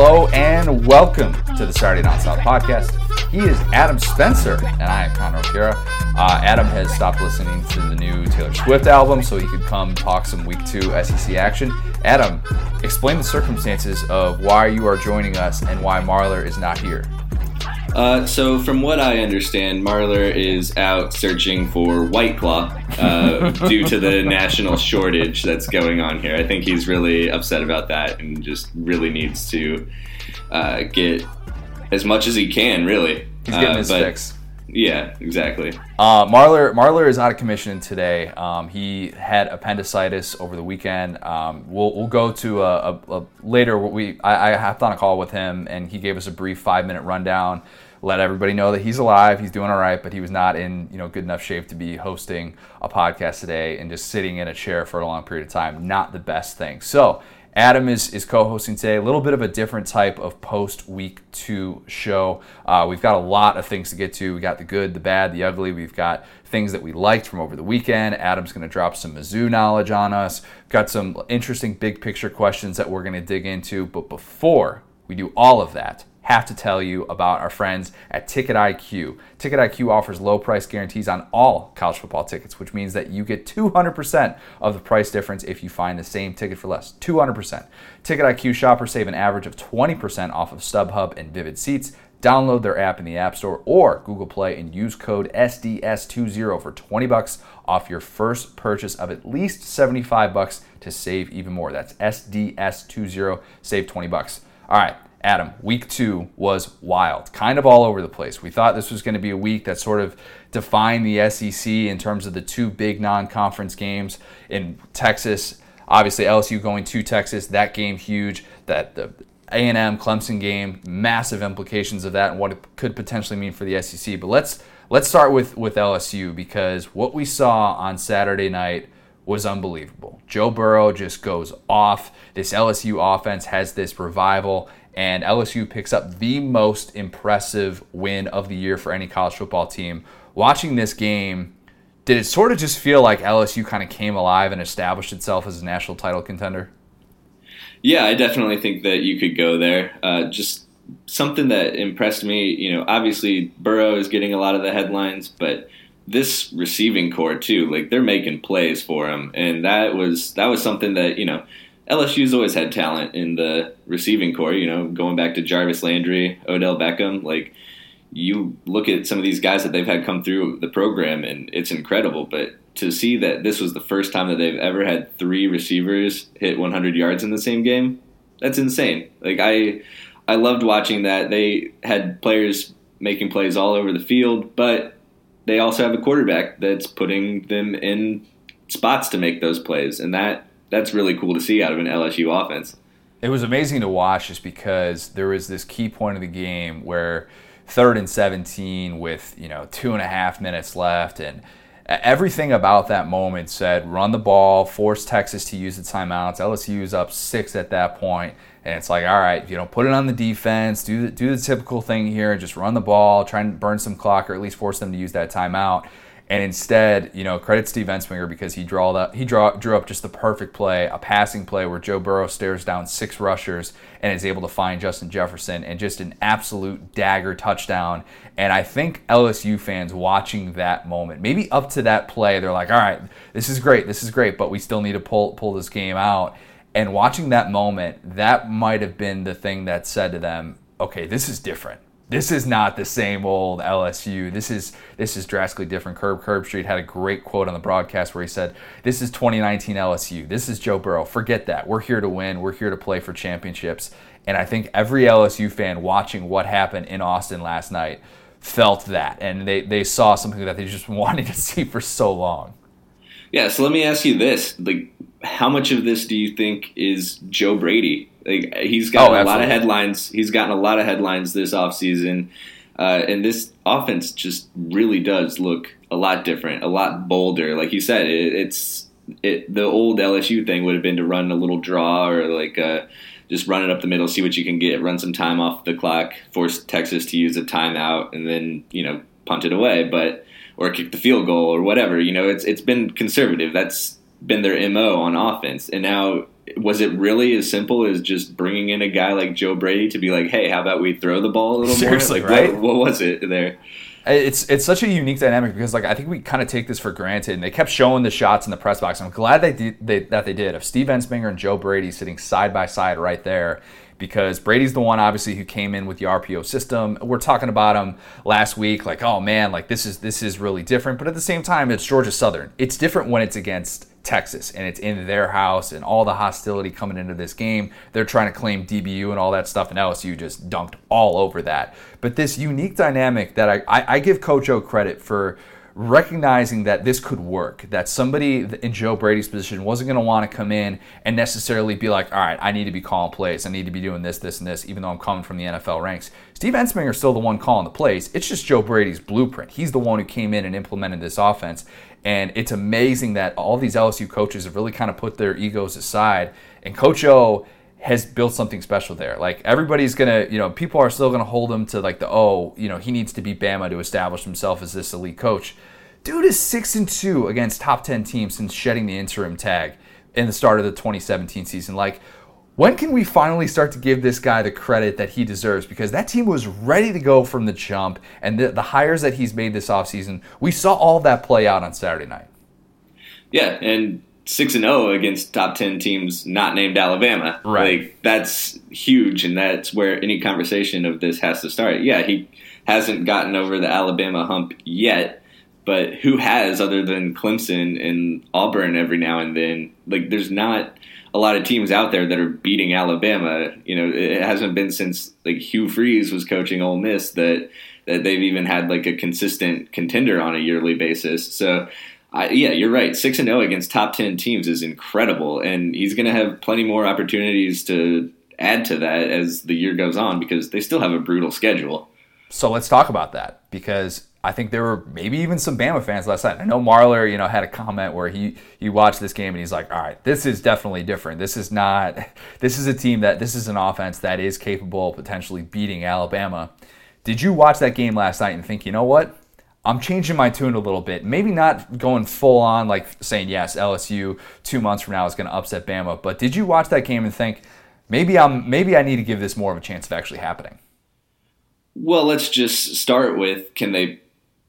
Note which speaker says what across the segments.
Speaker 1: Hello and welcome to the Saturday Down South podcast. He is Adam Spencer, and I am Connor O'Gara. Uh, Adam has stopped listening to the new Taylor Swift album so he could come talk some Week 2 SEC action. Adam, explain the circumstances of why you are joining us and why Marler is not here.
Speaker 2: Uh, so, from what I understand, Marler is out searching for White Claw uh, due to the national shortage that's going on here. I think he's really upset about that and just really needs to uh, get as much as he can, really.
Speaker 1: He's getting
Speaker 2: Uh,
Speaker 1: his
Speaker 2: but-
Speaker 1: fix.
Speaker 2: Yeah, exactly.
Speaker 1: Uh, Marler Marler is out of commission today. Um, he had appendicitis over the weekend. Um, we'll, we'll go to a, a, a later. We I, I hopped on a call with him and he gave us a brief five minute rundown. Let everybody know that he's alive, he's doing all right, but he was not in you know good enough shape to be hosting a podcast today and just sitting in a chair for a long period of time. Not the best thing. So Adam is, is co-hosting today. A little bit of a different type of post week two show. Uh, we've got a lot of things to get to. We got the good, the bad, the ugly. We've got things that we liked from over the weekend. Adam's going to drop some Mizzou knowledge on us. Got some interesting big picture questions that we're going to dig into. But before we do all of that, have to tell you about our friends at Ticket IQ. Ticket IQ offers low price guarantees on all college football tickets, which means that you get 200% of the price difference if you find the same ticket for less. 200%. Ticket IQ shoppers save an average of 20% off of StubHub and Vivid Seats. Download their app in the App Store or Google Play and use code SDS20 for 20 bucks off your first purchase of at least 75 bucks to save even more. That's SDS20, save 20 bucks. All right, Adam, week two was wild, kind of all over the place. We thought this was going to be a week that sort of defined the SEC in terms of the two big non conference games in Texas. Obviously, LSU going to Texas, that game huge. That the A&M Clemson game, massive implications of that and what it could potentially mean for the SEC. But let's let's start with with LSU because what we saw on Saturday night was unbelievable. Joe Burrow just goes off. This LSU offense has this revival, and LSU picks up the most impressive win of the year for any college football team. Watching this game, did it sort of just feel like LSU kind of came alive and established itself as a national title contender?
Speaker 2: Yeah, I definitely think that you could go there. Uh, just something that impressed me, you know, obviously Burrow is getting a lot of the headlines, but this receiving corps too, like they're making plays for him, and that was that was something that you know LSU's always had talent in the receiving corps. You know, going back to Jarvis Landry, Odell Beckham, like you look at some of these guys that they've had come through the program, and it's incredible. But to see that this was the first time that they've ever had three receivers hit 100 yards in the same game, that's insane. Like I, I loved watching that. They had players making plays all over the field, but they also have a quarterback that's putting them in spots to make those plays, and that that's really cool to see out of an LSU offense.
Speaker 1: It was amazing to watch just because there was this key point of the game where third and 17 with, you know, two and a half minutes left. And everything about that moment said run the ball, force Texas to use the timeouts. LSU's up six at that point, And it's like, all right, you know, put it on the defense, do the, do the typical thing here, just run the ball, try and burn some clock or at least force them to use that timeout. And instead, you know, credit Steve Ensminger because he drew up, he draw, drew up just the perfect play, a passing play where Joe Burrow stares down six rushers and is able to find Justin Jefferson and just an absolute dagger touchdown. And I think LSU fans watching that moment, maybe up to that play, they're like, all right, this is great, this is great, but we still need to pull pull this game out. And watching that moment, that might have been the thing that said to them, okay, this is different this is not the same old LSU. This is this is drastically different. Herbstreit had a great quote on the broadcast where he said, "This is 2019 LSU. This is Joe Burrow. Forget that. We're here to win. We're here to play for championships." And I think every LSU fan watching what happened in Austin last night felt that, and they they saw something that they just wanted to see for so long.
Speaker 2: Yeah. So let me ask you this: like, how much of this do you think is Joe Brady? Like he's gotten oh, a lot of headlines. He's gotten a lot of headlines this offseason. Uh, and this offense just really does look a lot different, a lot bolder. Like you said, it, it's it, the old LSU thing would have been to run a little draw or like uh, just run it up the middle, see what you can get, run some time off the clock, force Texas to use a timeout, and then you know punt it away, but or kick the field goal or whatever. You know, it's it's been conservative. That's been their mo on offense, and now was it really as simple as just bringing in a guy like Joe Brady to be like, hey, how about we throw the ball a little
Speaker 1: Seriously,
Speaker 2: more?
Speaker 1: Like, right?
Speaker 2: What, what was it there?
Speaker 1: It's it's such a unique dynamic because like I think we kind of take this for granted, and they kept showing the shots in the press box. I'm glad they did they, that they did of Steve Ensminger and Joe Brady sitting side by side right there, because Brady's the one obviously who came in with the RPO system. We're talking about him last week, like oh man, like this is this is really different. But at the same time, it's Georgia Southern. It's different when it's against Texas and it's in their house and all the hostility coming into this game. They're trying to claim DBU and all that stuff, and LSU just dunked all over that. But this unique dynamic that I, I, I give Coach O credit for recognizing that this could work, that somebody in Joe Brady's position wasn't going to want to come in and necessarily be like, all right, I need to be calling plays. I need to be doing this, this, and this, even though I'm coming from the NFL ranks. Steve Ensminger is still the one calling the plays. It's just Joe Brady's blueprint. He's the one who came in and implemented this offense. And it's amazing that all these LSU coaches have really kind of put their egos aside. And Coach O has built something special there. Like everybody's gonna, you know, people are still gonna hold him to like the oh, you know, he needs to be Bama to establish himself as this elite coach. Dude is six and two against top ten teams since shedding the interim tag in the start of the 2017 season. Like, when can we finally start to give this guy the credit that he deserves? Because that team was ready to go from the jump, and the, the hires that he's made this offseason, we saw all that play out on Saturday night.
Speaker 2: Yeah, and six and zero against top ten teams not named Alabama.
Speaker 1: Right,
Speaker 2: like, that's huge, and that's where any conversation of this has to start. Yeah, he hasn't gotten over the Alabama hump yet, but who has other than Clemson and Auburn every now and then? Like, there's not a lot of teams out there that are beating Alabama. You know, it hasn't been since like Hugh Freeze was coaching Ole Miss that that they've even had like a consistent contender on a yearly basis. So I, yeah, you're right. Six and zero against top ten teams is incredible, and he's going to have plenty more opportunities to add to that as the year goes on because they still have a brutal schedule.
Speaker 1: So let's talk about that because I think there were maybe even some Bama fans last night. I know Marler, you know, had a comment where he he watched this game and he's like, "All right, this is definitely different. This is not. This is a team that this is an offense that is capable of potentially beating Alabama." Did you watch that game last night and think, you know what? I'm changing my tune a little bit. Maybe not going full on, like saying, yes, LSU two months from now is going to upset Bama. But did you watch that game and think, maybe I'm maybe I need to give this more of a chance of actually happening?
Speaker 2: Well, let's just start with can they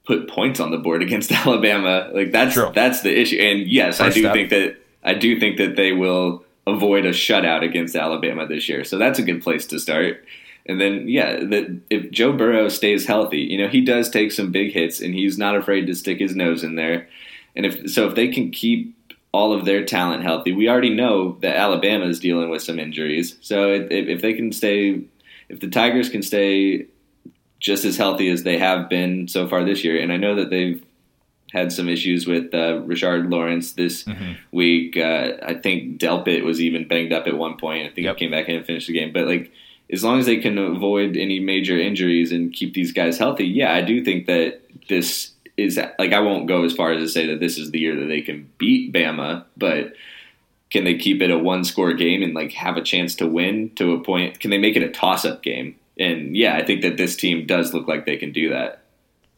Speaker 2: put points on the board against Alabama? Like that's
Speaker 1: True.
Speaker 2: that's the issue. And yes,
Speaker 1: First
Speaker 2: I do
Speaker 1: step.
Speaker 2: think that I do think that they will avoid a shutout against Alabama this year. So that's a good place to start. And then, yeah, that if Joe Burrow stays healthy, you know, he does take some big hits, and he's not afraid to stick his nose in there. And if so, if they can keep all of their talent healthy, we already know that Alabama is dealing with some injuries. So if, if they can stay, if the Tigers can stay just as healthy as they have been so far this year, and I know that they've had some issues with uh, Rashard Lawrence this
Speaker 1: Mm-hmm.
Speaker 2: week. Uh, I think Delpit was even banged up at one point. I think
Speaker 1: Yep.
Speaker 2: he came back in and finished the game. But like, as long as they can avoid any major injuries and keep these guys healthy, yeah, I do think that this is like I won't go as far as to say that this is the year that they can beat Bama, but can they keep it a one score game and like have a chance to win to a point? Can they make it a toss up game? And yeah, I think that this team does look like they can do that.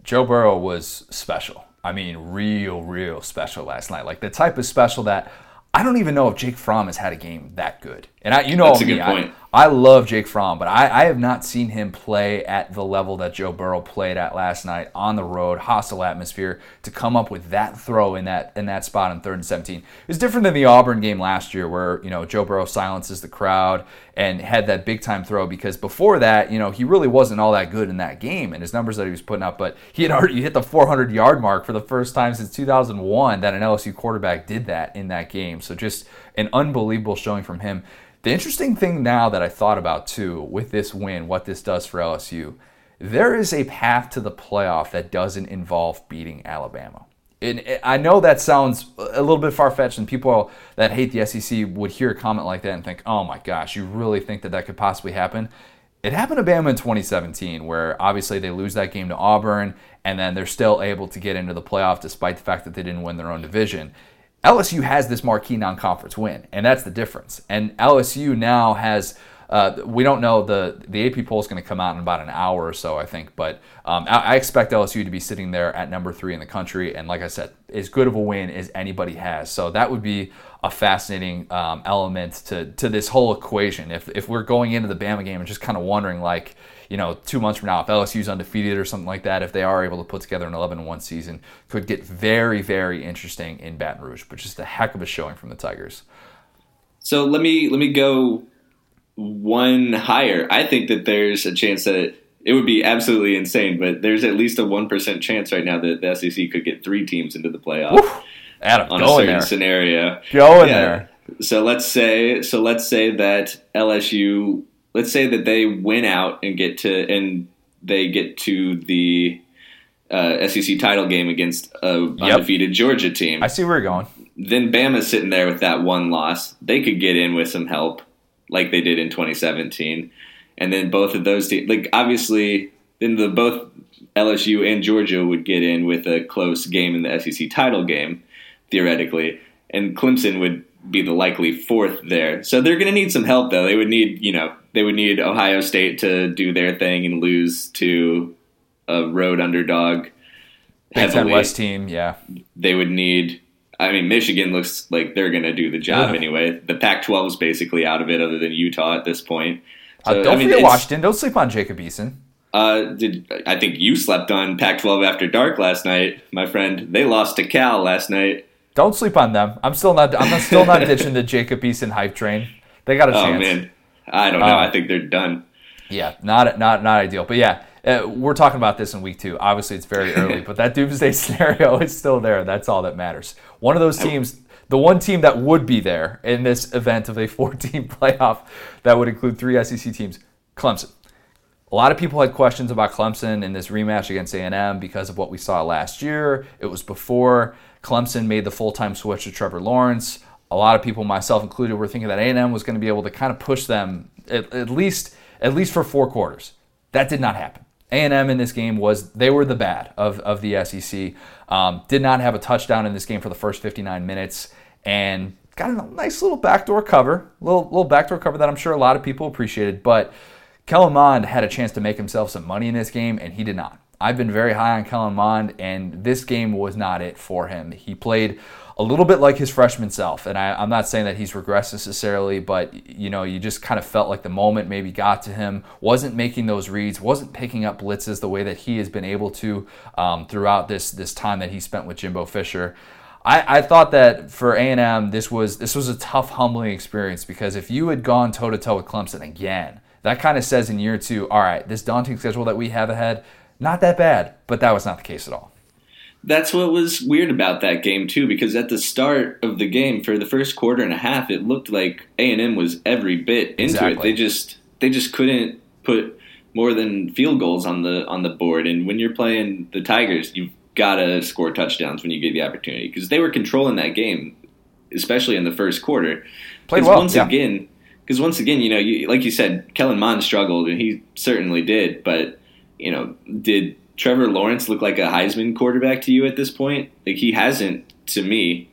Speaker 1: Joe Burrow was special. I mean, real, real special last night. Like the type of special that I don't even know if Jake Fromm has had a game that good. And I, you know,
Speaker 2: That's a
Speaker 1: me,
Speaker 2: good
Speaker 1: I-
Speaker 2: point.
Speaker 1: I, love Jake Fromm, but I, I have not seen him play at the level that Joe Burrow played at last night on the road, hostile atmosphere, to come up with that throw in that in that spot on third and seventeen. It's different than the Auburn game last year, where you know Joe Burrow silences the crowd and had that big time throw because before that, you know, he really wasn't all that good in that game and his numbers that he was putting up, but he had already hit the 400 yard mark for the first time since 2001 that an LSU quarterback did that in that game. So just an unbelievable showing from him. The interesting thing now that I thought about too with this win, what this does for LSU, there is a path to the playoff that doesn't involve beating Alabama. And I know that sounds a little bit far fetched, and people that hate the SEC would hear a comment like that and think, oh my gosh, you really think that that could possibly happen? It happened to Bama in 2017, where obviously they lose that game to Auburn, and then they're still able to get into the playoff despite the fact that they didn't win their own division. LSU has this marquee non conference win, and that's the difference. And LSU now has Uh, we don't know the the AP poll is going to come out in about an hour or so, I think. But um, I, I, expect LSU to be sitting there at number three in the country, and like I said, as good of a win as anybody has. So that would be a fascinating um, element to to this whole equation. If if we're going into the Bama game and just kind of wondering like you know, two months from now, if LSU's undefeated or something like that, if they are able to put together an 11 1 season, could get very, very interesting in Baton Rouge, but just a heck of a showing from the Tigers.
Speaker 2: So let me let me go one higher. I think that there's a chance that it would be absolutely insane, but there's at least a one percent chance right now that the SEC could get three teams into the playoff
Speaker 1: Adam,
Speaker 2: on a certain there. scenario.
Speaker 1: Go in yeah. there.
Speaker 2: So let's say so let's say that LSU let's say that they win out and get to and they get to the uh, SEC title game against a yep. undefeated Georgia team.
Speaker 1: I see where you're going.
Speaker 2: Then Bama's sitting there with that one loss. They could get in with some help, like they did in 2017. And then both of those teams, like obviously, then the both LSU and Georgia would get in with a close game in the SEC title game, theoretically, and Clemson would be the likely fourth there. So they're going to need some help, though. They would need, you know, they would need Ohio State to do their thing and lose to a road underdog.
Speaker 1: Big Ten West team, yeah.
Speaker 2: They would need. I mean, Michigan looks like they're going to do the job anyway. The Pac-12 is basically out of it, other than Utah at this point.
Speaker 1: Uh, so, uh, don't I mean, forget Washington. Don't sleep on Jacob Eason.
Speaker 2: Uh, did I think you slept on Pac-12 after dark last night, my friend? They lost to Cal last night.
Speaker 1: Don't sleep on them. I'm still not. I'm still not ditching the Jacob Eason hype train. They got a oh, chance.
Speaker 2: man, I don't know. Um, I think they're done.
Speaker 1: Yeah, not not not ideal. But yeah, uh, we're talking about this in week two. Obviously, it's very early, but that doomsday scenario is still there. That's all that matters. One of those teams, the one team that would be there in this event of a 14 playoff that would include three SEC teams, Clemson. A lot of people had questions about Clemson in this rematch against A&M because of what we saw last year. It was before Clemson made the full-time switch to Trevor Lawrence. A lot of people, myself included, were thinking that A&M was going to be able to kind of push them at, at least at least for four quarters. That did not happen. A&M in this game was they were the bad of, of the SEC. Um, did not have a touchdown in this game for the first 59 minutes and got a nice little backdoor cover, little little backdoor cover that I'm sure a lot of people appreciated. But Kellen Mond had a chance to make himself some money in this game and he did not. I've been very high on Kellen Mond, and this game was not it for him. He played a little bit like his freshman self, and I, am not saying that he's regressed necessarily, but you know, you just kind of felt like the moment maybe got to him. wasn't making those reads, wasn't picking up blitzes the way that he has been able to um, throughout this this time that he spent with Jimbo Fisher. I, I, thought that for A&M this was this was a tough, humbling experience because if you had gone toe to toe with Clemson again, that kind of says in year two, all right, this daunting schedule that we have ahead, not that bad, but that was not the case at all.
Speaker 2: That's what was weird about that game too, because at the start of the game, for the first quarter and a half, it looked like A and M was every bit into exactly. it. They just they just couldn't put more than field goals on the on the board. And when you're playing the Tigers, you've got to score touchdowns when you get the opportunity because they were controlling that game, especially in the first quarter.
Speaker 1: Played well,
Speaker 2: once
Speaker 1: yeah.
Speaker 2: again, because once again, you know, you, like you said, Kellen Mond struggled, and he certainly did, but you know, did Trevor Lawrence look like a Heisman quarterback to you at this point? Like he hasn't to me.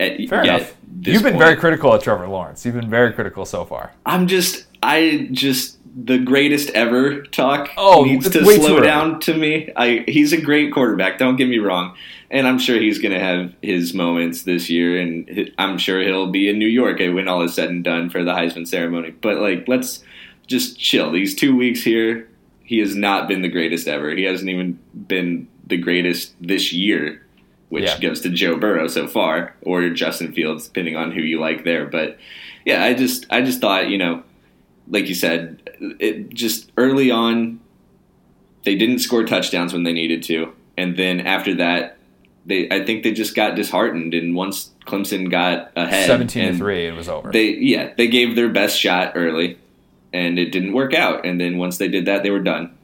Speaker 1: At, Fair enough. You've been point. very critical of Trevor Lawrence. You've been very critical so far.
Speaker 2: I'm just, I just the greatest ever talk oh, needs to slow down to me. I he's a great quarterback. Don't get me wrong, and I'm sure he's going to have his moments this year, and I'm sure he'll be in New York when all is said and done for the Heisman ceremony. But like, let's just chill. These two weeks here, he has not been the greatest ever. He hasn't even been the greatest this year, which yeah. goes to Joe Burrow so far, or Justin Fields, depending on who you like there. But yeah, I just I just thought you know, like you said, it just early on, they didn't score touchdowns when they needed to, and then after that, they I think they just got disheartened. And once Clemson got ahead,
Speaker 1: seventeen to three, it was over.
Speaker 2: They yeah, they gave their best shot early and it didn't work out. And then once they did that, they were done.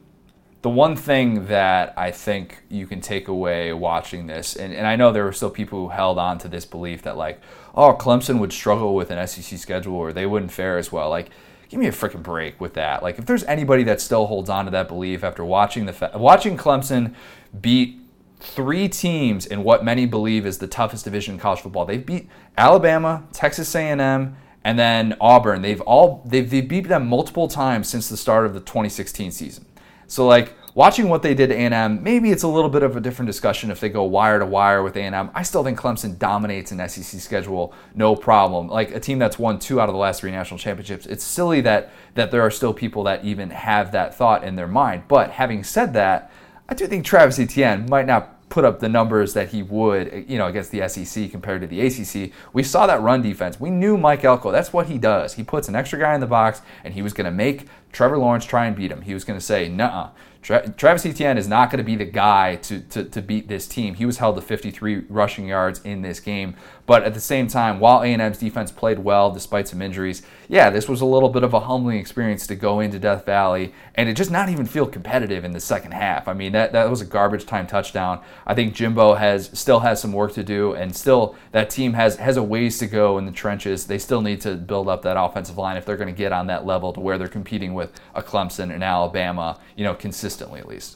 Speaker 1: The one thing that I think you can take away watching this, and, and I know there were still people who held on to this belief that, like, oh, Clemson would struggle with an SEC schedule or they wouldn't fare as well. Like, give me a freaking break with that. Like, if there's anybody that still holds on to that belief after watching the watching Clemson beat three teams in what many believe is the toughest division in college football, they beat Alabama, Texas A&M, and then Auburn. They've all they've, they beat them multiple times since the start of the 2016 season. So like watching what they did to A&M, maybe it's a little bit of a different discussion if they go wire to wire with A&M. I still think Clemson dominates an SEC schedule, no problem. Like a team that's won two out of the last three national championships. It's silly that that there are still people that even have that thought in their mind. But having said that, I do think Travis Etienne might not put up the numbers that he would, you know, against the SEC compared to the ACC. We saw that run defense. We knew Mike Elko. That's what he does. He puts an extra guy in the box, and he was going to make Trevor Lawrence try and beat him. He was going to say, "Nah, Tra- Travis Etienne is not going to be the guy to, to, to beat this team. He was held to 53 rushing yards in this game. But at the same time, while A&M's defense played well despite some injuries, yeah, this was a little bit of a humbling experience to go into Death Valley and it just not even feel competitive in the second half. I mean, that, that was a garbage time touchdown. I think Jimbo has still has some work to do and still that team has has a ways to go in the trenches. They still need to build up that offensive line if they're going to get on that level to where they're competing with a Clemson and Alabama, you know, consistently at least.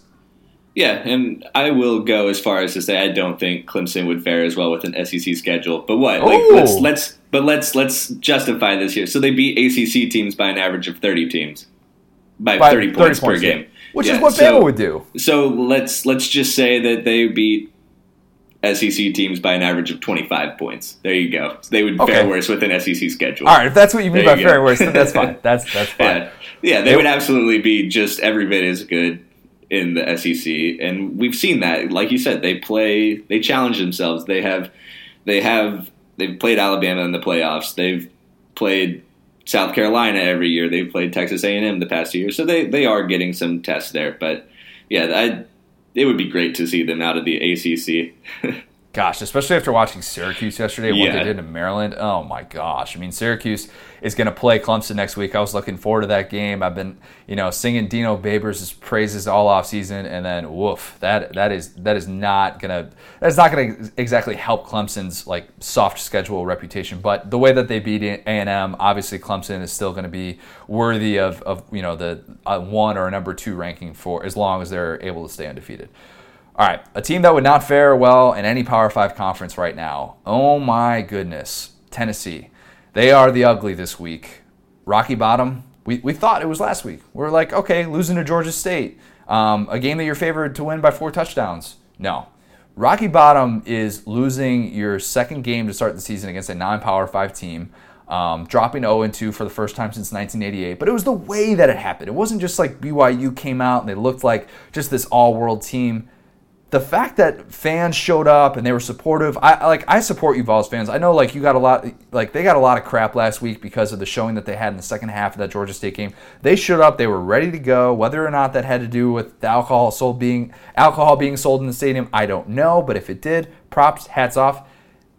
Speaker 2: Yeah, and I will go as far as to say I don't think Clemson would fare as well with an SEC schedule. But what? Like, let's oh! let's but let's let's justify this here. So they beat ACC teams by an average of thirty teams, by, by 30, 30 points, per game,
Speaker 1: which yeah, is what Bama would do.
Speaker 2: So let's let's just say that they beat SEC teams by an average of twenty five points. There you go. So they would okay. fare worse with an SEC schedule.
Speaker 1: All right, if that's what you mean there by fare worse, then that's fine. That's that's fine.
Speaker 2: Yeah, yeah they, they would absolutely be just every bit as good in the SEC, and we've seen that. Like you said, they play, they challenge themselves. They have, they have, they've played Alabama in the playoffs. They've played South Carolina every year. They've played Texas A and M the past two years, so they they are getting some tests there. But yeah, I, it would be great to see them out of the ACC.
Speaker 1: Gosh, especially after watching Syracuse yesterday, yeah. what they did in Maryland. Oh my gosh! I mean, Syracuse is going to play Clemson next week. I was looking forward to that game. I've been, you know, singing Dino Babers' praises all off season, and then woof, that that is that is not gonna that's not gonna exactly help Clemson's like soft schedule reputation. But the way that they beat A and M, obviously Clemson is still going to be worthy of of you know the uh, one or a number two ranking for as long as they're able to stay undefeated. All right, a team that would not fare well in any Power 5 conference right now. Oh my goodness. Tennessee. They are the ugly this week. Rocky Bottom, we, we thought it was last week. We are like, okay, losing to Georgia State. Um, a game that you're favored to win by four touchdowns. No. Rocky Bottom is losing your second game to start the season against a non Power 5 team. Um, dropping 0 2 for the first time since 1988. But it was the way that it happened. It wasn't just like BYU came out and they looked like just this all world team the fact that fans showed up and they were supportive, I like I support you Vols fans. I know like you got a lot like they got a lot of crap last week because of the showing that they had in the second half of that Georgia State game. They showed up, they were ready to go. Whether or not that had to do with the alcohol sold being alcohol being sold in the stadium, I don't know, but if it did, props, hats off.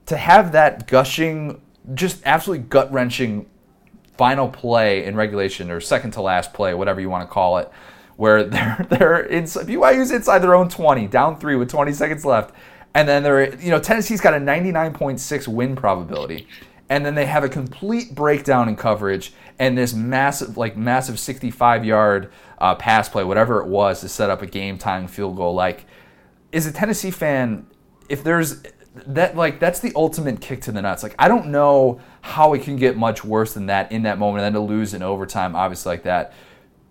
Speaker 1: To have that gushing, just absolutely gut-wrenching final play in regulation or second to last play, whatever you want to call it where they're they're in BYU's inside their own 20, down three with 20 seconds left, and then they're you know Tennessee's got a 99.6 win probability, and then they have a complete breakdown in coverage and this massive like massive 65 yard uh, pass play, whatever it was, to set up a game time field goal. Like, is a Tennessee fan if there's that like that's the ultimate kick to the nuts. Like I don't know how it can get much worse than that in that moment, and then to lose in overtime, obviously like that.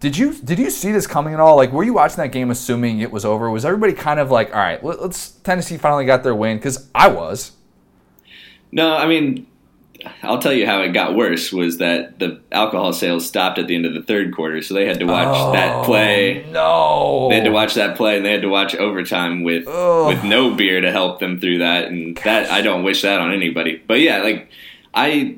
Speaker 1: Did you did you see this coming at all? Like, were you watching that game assuming it was over? Was everybody kind of like, all right, let's Tennessee finally got their win? Because I was.
Speaker 2: No, I mean, I'll tell you how it got worse was that the alcohol sales stopped at the end of the third quarter, so they had to watch oh, that play.
Speaker 1: No,
Speaker 2: they had to watch that play, and they had to watch overtime with with no beer to help them through that. And Gosh. that I don't wish that on anybody. But yeah, like I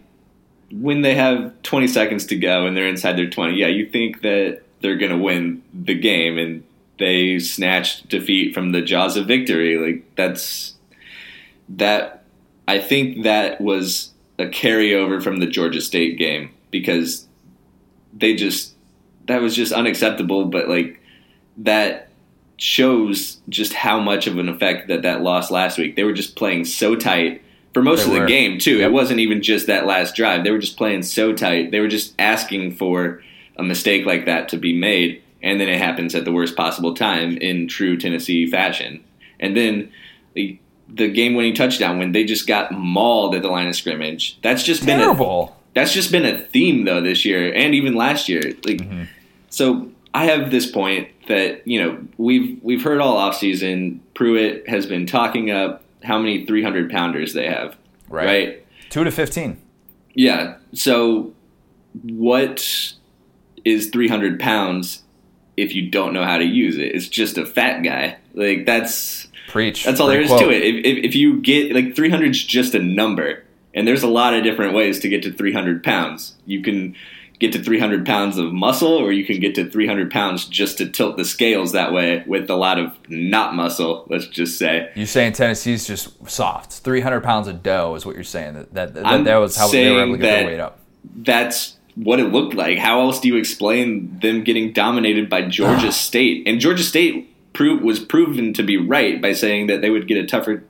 Speaker 2: when they have 20 seconds to go and they're inside their 20, yeah, you think that they're going to win the game and they snatched defeat from the jaws of victory. Like that's that I think that was a carryover from the Georgia State game because they just that was just unacceptable but like that shows just how much of an effect that that loss last week. They were just playing so tight for most they of the game too. Yep. It wasn't even just that last drive. They were just playing so tight. They were just asking for a mistake like that to be made, and then it happens at the worst possible time in true Tennessee fashion. And then the, the game-winning touchdown when they just got mauled at the line of scrimmage. That's just
Speaker 1: terrible.
Speaker 2: been a, That's just been a theme though this year and even last year. Like, mm-hmm. so I have this point that you know we've we've heard all offseason. Pruitt has been talking up how many 300 pounders they have. Right. right.
Speaker 1: Two to 15.
Speaker 2: Yeah. So what is 300 pounds if you don't know how to use it? It's just a fat guy. Like that's
Speaker 1: preach.
Speaker 2: That's all there is quote. to it. If, if, if you get like 300 is just a number, and there's a lot of different ways to get to 300 pounds. You can get to 300 pounds of muscle, or you can get to 300 pounds just to tilt the scales that way with a lot of not muscle. Let's just say
Speaker 1: you're saying Tennessee's just soft. 300 pounds of dough is what you're saying. That that, that, that was how they were able to get their weight up.
Speaker 2: That's what it looked like. How else do you explain them getting dominated by Georgia State? And Georgia State was proven to be right by saying that they would get a tougher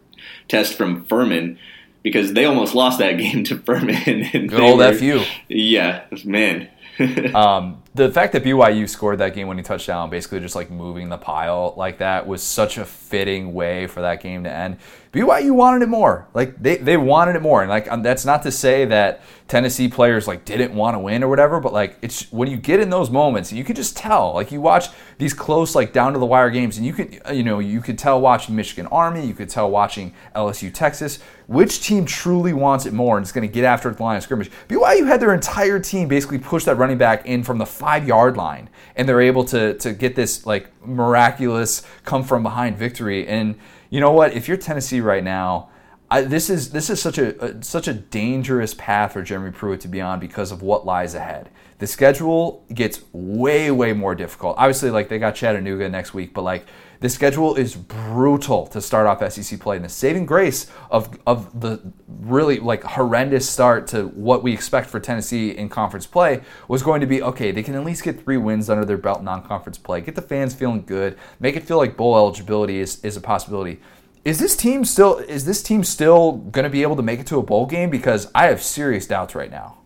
Speaker 2: test from Furman because they almost lost that game to Furman.
Speaker 1: And Good old were, FU.
Speaker 2: Yeah, man.
Speaker 1: um, the fact that BYU scored that game winning touchdown, basically just like moving the pile like that, was such a fitting way for that game to end. BYU wanted it more. Like they, they wanted it more. And like um, that's not to say that Tennessee players like didn't want to win or whatever, but like it's when you get in those moments, you can just tell. Like you watch these close like down to the wire games and you could you know, you could tell watching Michigan Army, you could tell watching LSU Texas, which team truly wants it more and is going to get after the line of scrimmage. BYU had their entire team basically push that running back in from the 5-yard line and they're able to to get this like miraculous come from behind victory and you know what? If you're Tennessee right now, I, this is this is such a, a, such a dangerous path for Jeremy Pruitt to be on because of what lies ahead. The schedule gets way way more difficult. Obviously, like they got Chattanooga next week, but like the schedule is brutal to start off SEC play. And the saving grace of of the really like horrendous start to what we expect for Tennessee in conference play was going to be okay. They can at least get three wins under their belt non-conference play, get the fans feeling good, make it feel like bowl eligibility is, is a possibility. Is this team still is this team still going to be able to make it to a bowl game? Because I have serious doubts right now.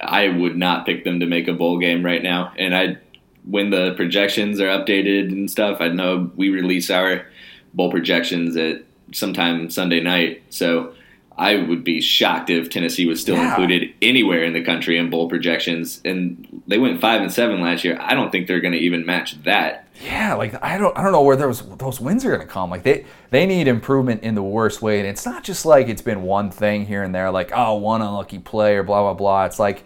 Speaker 2: I would not pick them to make a bowl game right now, and I when the projections are updated and stuff, I know we release our bowl projections at sometime Sunday night. So I would be shocked if Tennessee was still yeah. included anywhere in the country in bowl projections. And they went five and seven last year. I don't think they're going to even match that.
Speaker 1: Yeah, like I don't, I don't know where those those wins are going to come. Like they they need improvement in the worst way, and it's not just like it's been one thing here and there, like oh one unlucky play or blah blah blah. It's like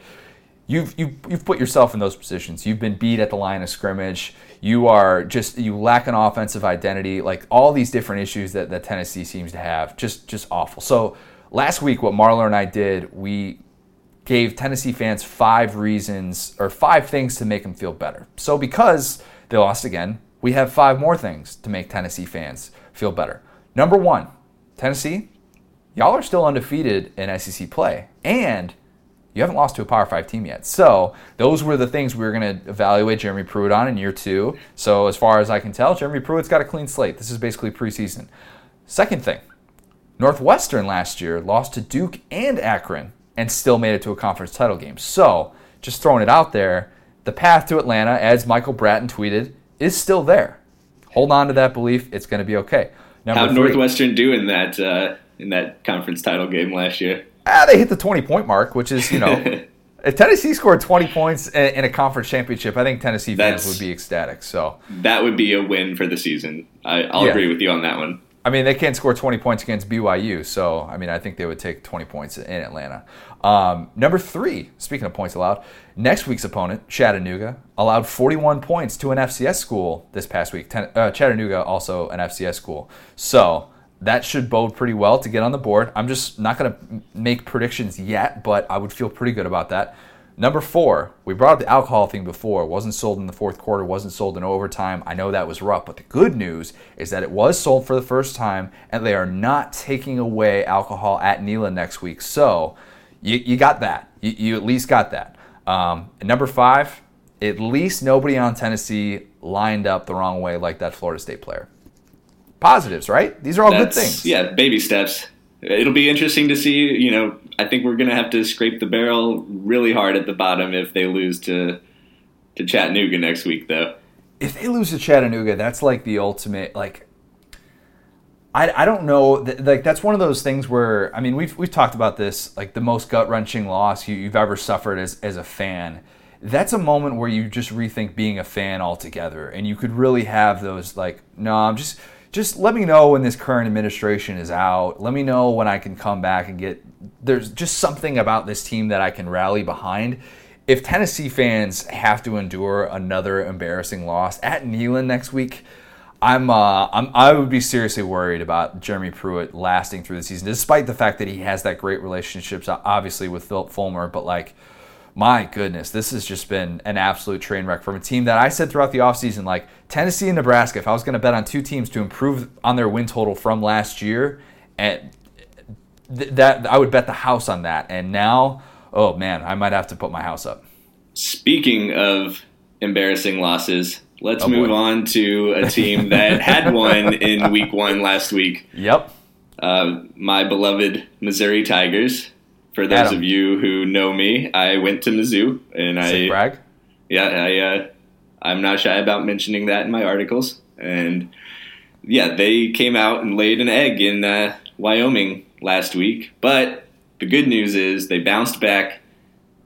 Speaker 1: you've, you've, you've put yourself in those positions. You've been beat at the line of scrimmage. You are just, you lack an offensive identity. Like all these different issues that, that Tennessee seems to have. Just, just awful. So last week, what Marler and I did, we gave Tennessee fans five reasons or five things to make them feel better. So because they lost again, we have five more things to make Tennessee fans feel better. Number one, Tennessee, y'all are still undefeated in SEC play. And you haven't lost to a Power Five team yet. So those were the things we were going to evaluate Jeremy Pruitt on in year two. So as far as I can tell, Jeremy Pruitt's got a clean slate. This is basically preseason. Second thing, Northwestern last year lost to Duke and Akron and still made it to a conference title game. So just throwing it out there, the path to Atlanta, as Michael Bratton tweeted, is still there. Hold on to that belief. It's going to be okay.
Speaker 2: Number How'd Northwestern do in that uh, in that conference title game last year?
Speaker 1: Ah, they hit the 20 point mark, which is, you know, if Tennessee scored 20 points in a conference championship, I think Tennessee fans That's, would be ecstatic. So
Speaker 2: that would be a win for the season. I, will yeah. agree with you on that one.
Speaker 1: I mean, they can't score 20 points against BYU, so I mean, I think they would take 20 points in Atlanta. Um, number three, speaking of points allowed, next week's opponent, Chattanooga, allowed 41 points to an FCS school this past week. Ten, uh, Chattanooga, also an FCS school. So that should bode pretty well to get on the board. I'm just not going to make predictions yet, but I would feel pretty good about that. Number four, we brought up the alcohol thing before. It wasn't sold in the fourth quarter, wasn't sold in overtime. I know that was rough, but the good news is that it was sold for the first time, and they are not taking away alcohol at Neyland next week. So you, you got that. You, you, at least got that. Um, number five, at least nobody on Tennessee lined up the wrong way like that Florida State player positives, right? These are all That's, good things.
Speaker 2: Yeah, baby steps. It'll be interesting to see. You know, I think we're going to have to scrape the barrel really hard at the bottom if they lose to to Chattanooga next week, though.
Speaker 1: If they lose to Chattanooga, that's like the ultimate. Like, I, I don't know. Like that's one of those things where I mean we've we've talked about this like the most gut wrenching loss you, you've ever suffered as as a fan. That's a moment where you just rethink being a fan altogether, and you could really have those like no, I'm just just let me know when this current administration is out. Let me know when I can come back and get. There's just something about this team that I can rally behind. If Tennessee fans have to endure another embarrassing loss at Neyland next week, I'm, uh, I'm I would be seriously worried about Jeremy Pruitt lasting through the season, despite the fact that he has that great relationship, obviously with Philip Fulmer. But like, my goodness, this has just been an absolute train wreck from a team that I said throughout the offseason, like Tennessee and Nebraska. If I was going to bet on two teams to improve on their win total from last year, and th- that I would bet the house on that. And now, oh man, I might have to put my house up.
Speaker 2: Speaking of embarrassing losses, Let's oh, move on to a team that had one in week one last week.
Speaker 1: Yep.
Speaker 2: Uh, my beloved Missouri Tigers. For those Adam. of you who know me, I went to Mizzou, and
Speaker 1: Sick
Speaker 2: I
Speaker 1: brag.
Speaker 2: Yeah, I uh, I'm not shy about mentioning that in my articles, and yeah, they came out and laid an egg in uh, Wyoming last week. But the good news is they bounced back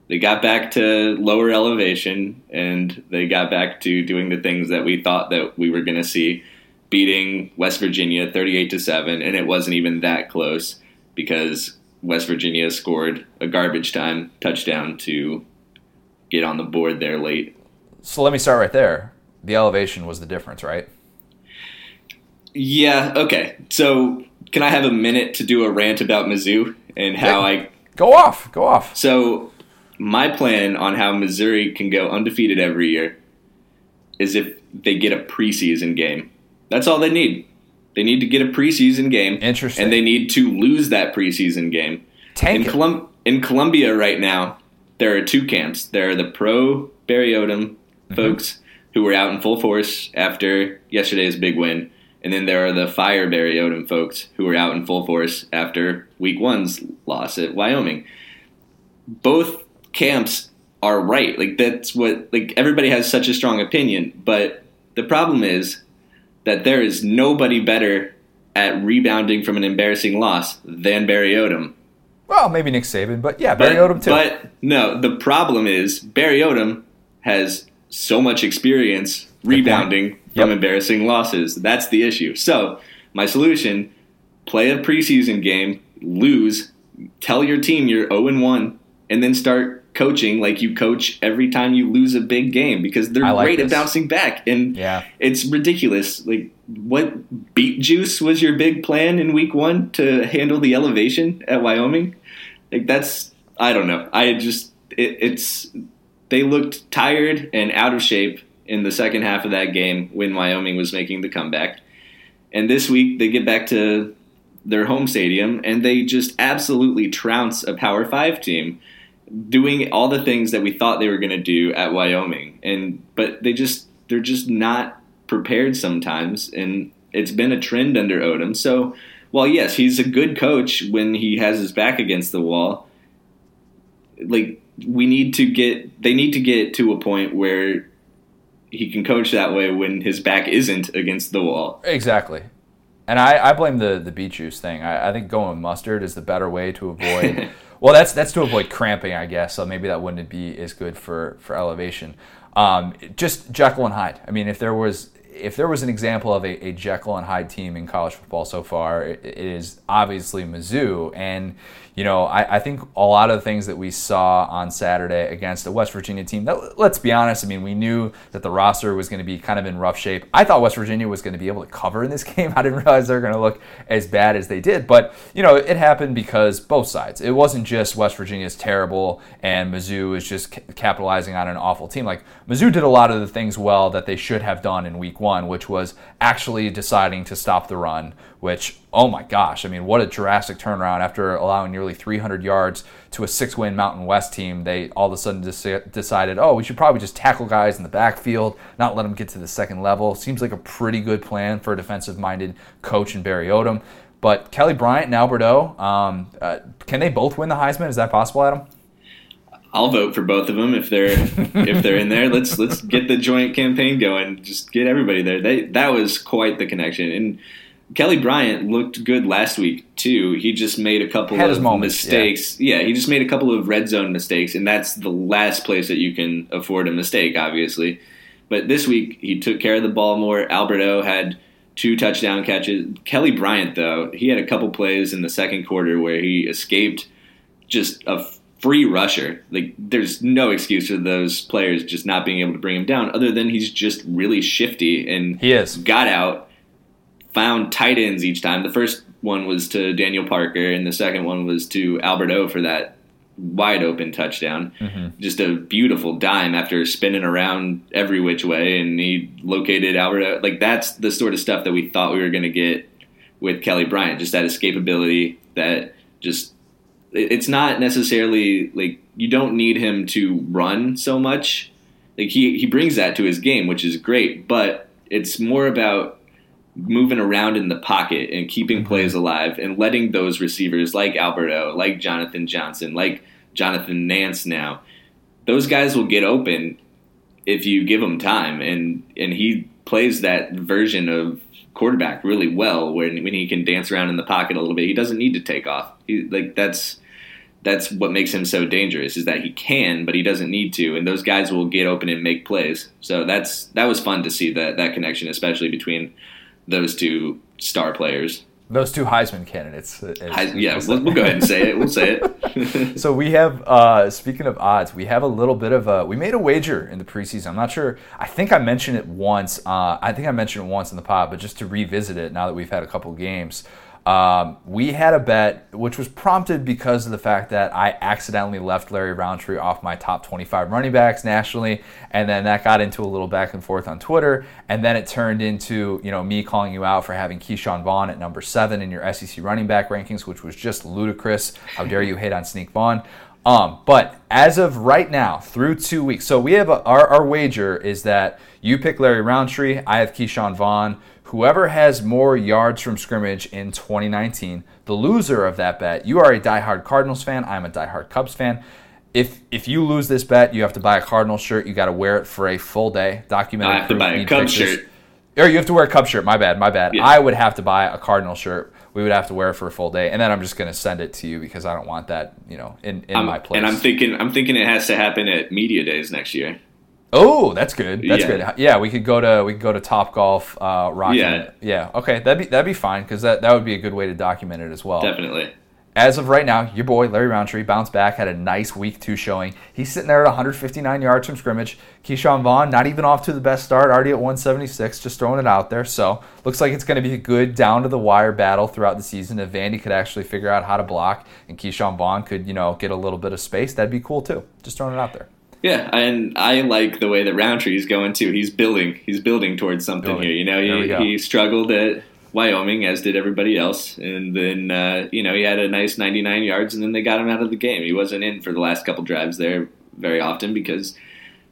Speaker 2: they got back to lower elevation and they got back to doing the things that we thought that we were going to see beating West Virginia 38 to 7 and it wasn't even that close because West Virginia scored a garbage time touchdown to get on the board there late.
Speaker 1: So let me start right there. The elevation was the difference, right?
Speaker 2: Yeah, okay. So can I have a minute to do a rant about Mizzou and how yeah. I
Speaker 1: go off? Go off.
Speaker 2: So my plan on how Missouri can go undefeated every year is if they get a preseason game. That's all they need. They need to get a preseason game.
Speaker 1: Interesting.
Speaker 2: And they need to lose that preseason game.
Speaker 1: Tank
Speaker 2: in, Colum- in Columbia right now, there are two camps. There are the pro Barry Odom mm-hmm. folks who were out in full force after yesterday's big win. And then there are the fire Barry Odom folks who were out in full force after week one's loss at Wyoming. Both camps are right. Like that's what like everybody has such a strong opinion, but the problem is that there is nobody better at rebounding from an embarrassing loss than Barry Odom.
Speaker 1: Well, maybe Nick Saban, but yeah, Barry but, Odom too.
Speaker 2: But no, the problem is Barry Odom has so much experience rebounding from embarrassing losses. That's the issue. So, my solution, play a preseason game, lose, tell your team you're 0 1 and then start coaching like you coach every time you lose a big game because they're like great this. at bouncing back. And
Speaker 1: yeah.
Speaker 2: it's ridiculous. Like what beet juice was your big plan in week 1 to handle the elevation at Wyoming? Like that's I don't know. I just it, it's they looked tired and out of shape in the second half of that game when Wyoming was making the comeback. And this week they get back to their home stadium and they just absolutely trounce a power 5 team doing all the things that we thought they were going to do at Wyoming, and but they just they're just not prepared sometimes, and it's been a trend under Odom. So while yes, he's a good coach when he has his back against the wall, like we need to get they need to get to a point where he can coach that way when his back isn't against the wall.
Speaker 1: Exactly. And I, I blame the, the beet juice thing. I, I think going with mustard is the better way to avoid Well, that's that's to avoid cramping, I guess. So maybe that wouldn't be as good for for elevation. Um, just Jekyll and Hyde. I mean, if there was if there was an example of a, a Jekyll and Hyde team in college football so far, it, it is obviously Mizzou. And you know, I, I, think a lot of the things that we saw on Saturday against the West Virginia team, that, let's be honest, I mean, we knew that the roster was going to be kind of in rough shape. I thought West Virginia was going to be able to cover in this game. I didn't realize they were going to look as bad as they did. But, you know, it happened because both sides. It wasn't just West Virginia's terrible and Mizzou is just capitalizing on an awful team. Like, Mizzou did a lot of the things well that they should have done in week one, which was actually deciding to stop the run, which, oh my gosh, I mean, what a drastic turnaround after allowing nearly 300 yards to a six win Mountain West team. They all of a sudden decided, oh, we should probably just tackle guys in the backfield, not let them get to the second level. Seems like a pretty good plan for a defensive minded coach in Barry Odom. But Kelly Bryant and Albert O, um, uh, can they both win the Heisman? Is that possible, Adam?
Speaker 2: I'll vote for both of them if they're if they're in there. Let's let's get the joint campaign going. Just get everybody there. They that was quite the connection. And Kelly Bryant looked good last week too. He just made a couple
Speaker 1: Had
Speaker 2: of
Speaker 1: moments,
Speaker 2: mistakes. Yeah. he just made a couple of red zone mistakes, and that's the last place that you can afford a mistake, obviously. But this week he took care of the ball more. Albert O had two touchdown catches. Kelly Bryant, though, he had a couple plays in the second quarter where he escaped just a free rusher. Like there's no excuse for those players just not being able to bring him down, other than he's just really shifty and
Speaker 1: He is.
Speaker 2: got out, found tight ends each time. The first one was to Daniel Parker, and the second one was to Albert O for that wide open touchdown. Mm-hmm. Just a beautiful dime after spinning around every which way, and he located Albert O. Like that's the sort of stuff that we thought we were going to get with Kelly Bryant. Just that escapability, that just it's not necessarily like you don't need him to run so much. Like he he brings that to his game, which is great, but it's more about moving around in the pocket and keeping mm-hmm. plays alive and letting those receivers like Albert O, like Jonathan Johnson, like Jonathan Nance now, those guys will get open if you give him time and and he plays that version of quarterback really well when when he can dance around in the pocket a little bit. He doesn't need to take off. He, like that's that's what makes him so dangerous is that he can, but he doesn't need to, and those guys will get open and make plays. So that's that was fun to see that that connection, especially between those two star players.
Speaker 1: Those two Heisman candidates.
Speaker 2: I, yeah,
Speaker 1: we
Speaker 2: we'll, we'll go ahead and say it. We'll say it.
Speaker 1: So we have, uh, speaking of odds, we have a little bit of a. We made a wager in the preseason. I'm not sure. I think I mentioned it once. Uh, I think I mentioned it once in the pod, but just to revisit it now that we've had a couple games, um, we had a bet which was prompted because of the fact that I accidentally left Larry Rountree off my top 25 running backs nationally, and then that got into a little back and forth on Twitter, and then it turned into you know me calling you out for having Ke'Shawn Vaughn at number seven in your SEC running back rankings, which was just ludicrous. How dare you hate on Sneak Vaughn? Um, but as of right now, through two weeks, so we have a, our, our wager is that you pick Larry Rountree, I have Ke'Shawn Vaughn. Whoever has more yards from scrimmage in 2019, the loser of that bet, you are a diehard Cardinals fan. I'm a diehard Cubs fan. If if you lose this bet, you have to buy a Cardinals shirt. You got to wear it for a full day. Documented.
Speaker 2: I have to buy a Cubs shirt.
Speaker 1: Or you have to wear a Cubs shirt. My bad. My bad.
Speaker 2: Yeah.
Speaker 1: I would have to buy a Cardinal shirt. We would have to wear it for a full day, and then I'm just going to send it to you because I don't want that, you know, in, in
Speaker 2: I'm-
Speaker 1: my place.
Speaker 2: and I'm thinking, I'm thinking it has to happen at media days next year.
Speaker 1: Oh, that's good. That's
Speaker 2: Yeah.
Speaker 1: good. Yeah, we could go to we could go to Top Golf, uh.
Speaker 2: Yeah.
Speaker 1: yeah. Okay, that'd be that'd be fine because that, that would be a good way to document it as well.
Speaker 2: Definitely.
Speaker 1: As of right now, your boy Larry Rountree bounced back, had a nice week two showing. He's sitting there at 159 yards from scrimmage. Ke'Shawn Vaughn, not even off to the best start, already at 176, just throwing it out there. So looks like it's going to be a good down to the wire battle throughout the season. If Vandy could actually figure out how to block and Ke'Shawn Vaughn could, you know, get a little bit of space, that'd be cool too. Just throwing it out there.
Speaker 2: Yeah, and I like the way that Rountree's going too. He's building. He's building towards something
Speaker 1: Building.
Speaker 2: here. You know, he, he struggled at Wyoming, as did everybody else, and then uh, you know he had a nice 99 yards, and then they got him out of the game. He wasn't in for the last couple drives there very often because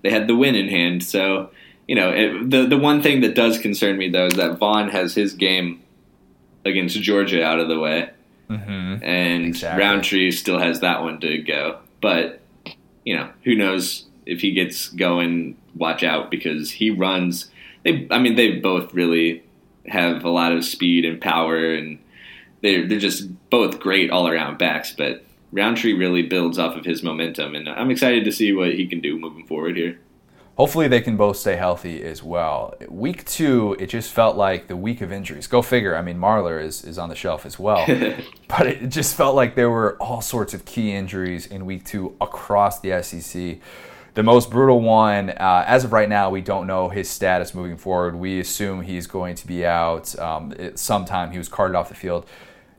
Speaker 2: they had the win in hand. So you know, it, the the one thing that does concern me though is that Vaughn has his game against Georgia out of the way,
Speaker 1: Mm-hmm.
Speaker 2: and
Speaker 1: Exactly.
Speaker 2: Rountree still has that one to go. But you know, who knows if he gets going? Watch out because he runs. They, I mean, they both really have a lot of speed and power, and they're they're just both great all around backs. But Rountree really builds off of his momentum, and I'm excited to see what he can do moving forward here.
Speaker 1: Hopefully, they can both stay healthy as well. Week two, it just felt like the week of injuries. Go figure. I mean, Marler is, is on the shelf as well. but it just felt like there were all sorts of key injuries in week two across the SEC. The most brutal one, uh, as of right now, we don't know his status moving forward. We assume he's going to be out um, sometime. He was carted off the field.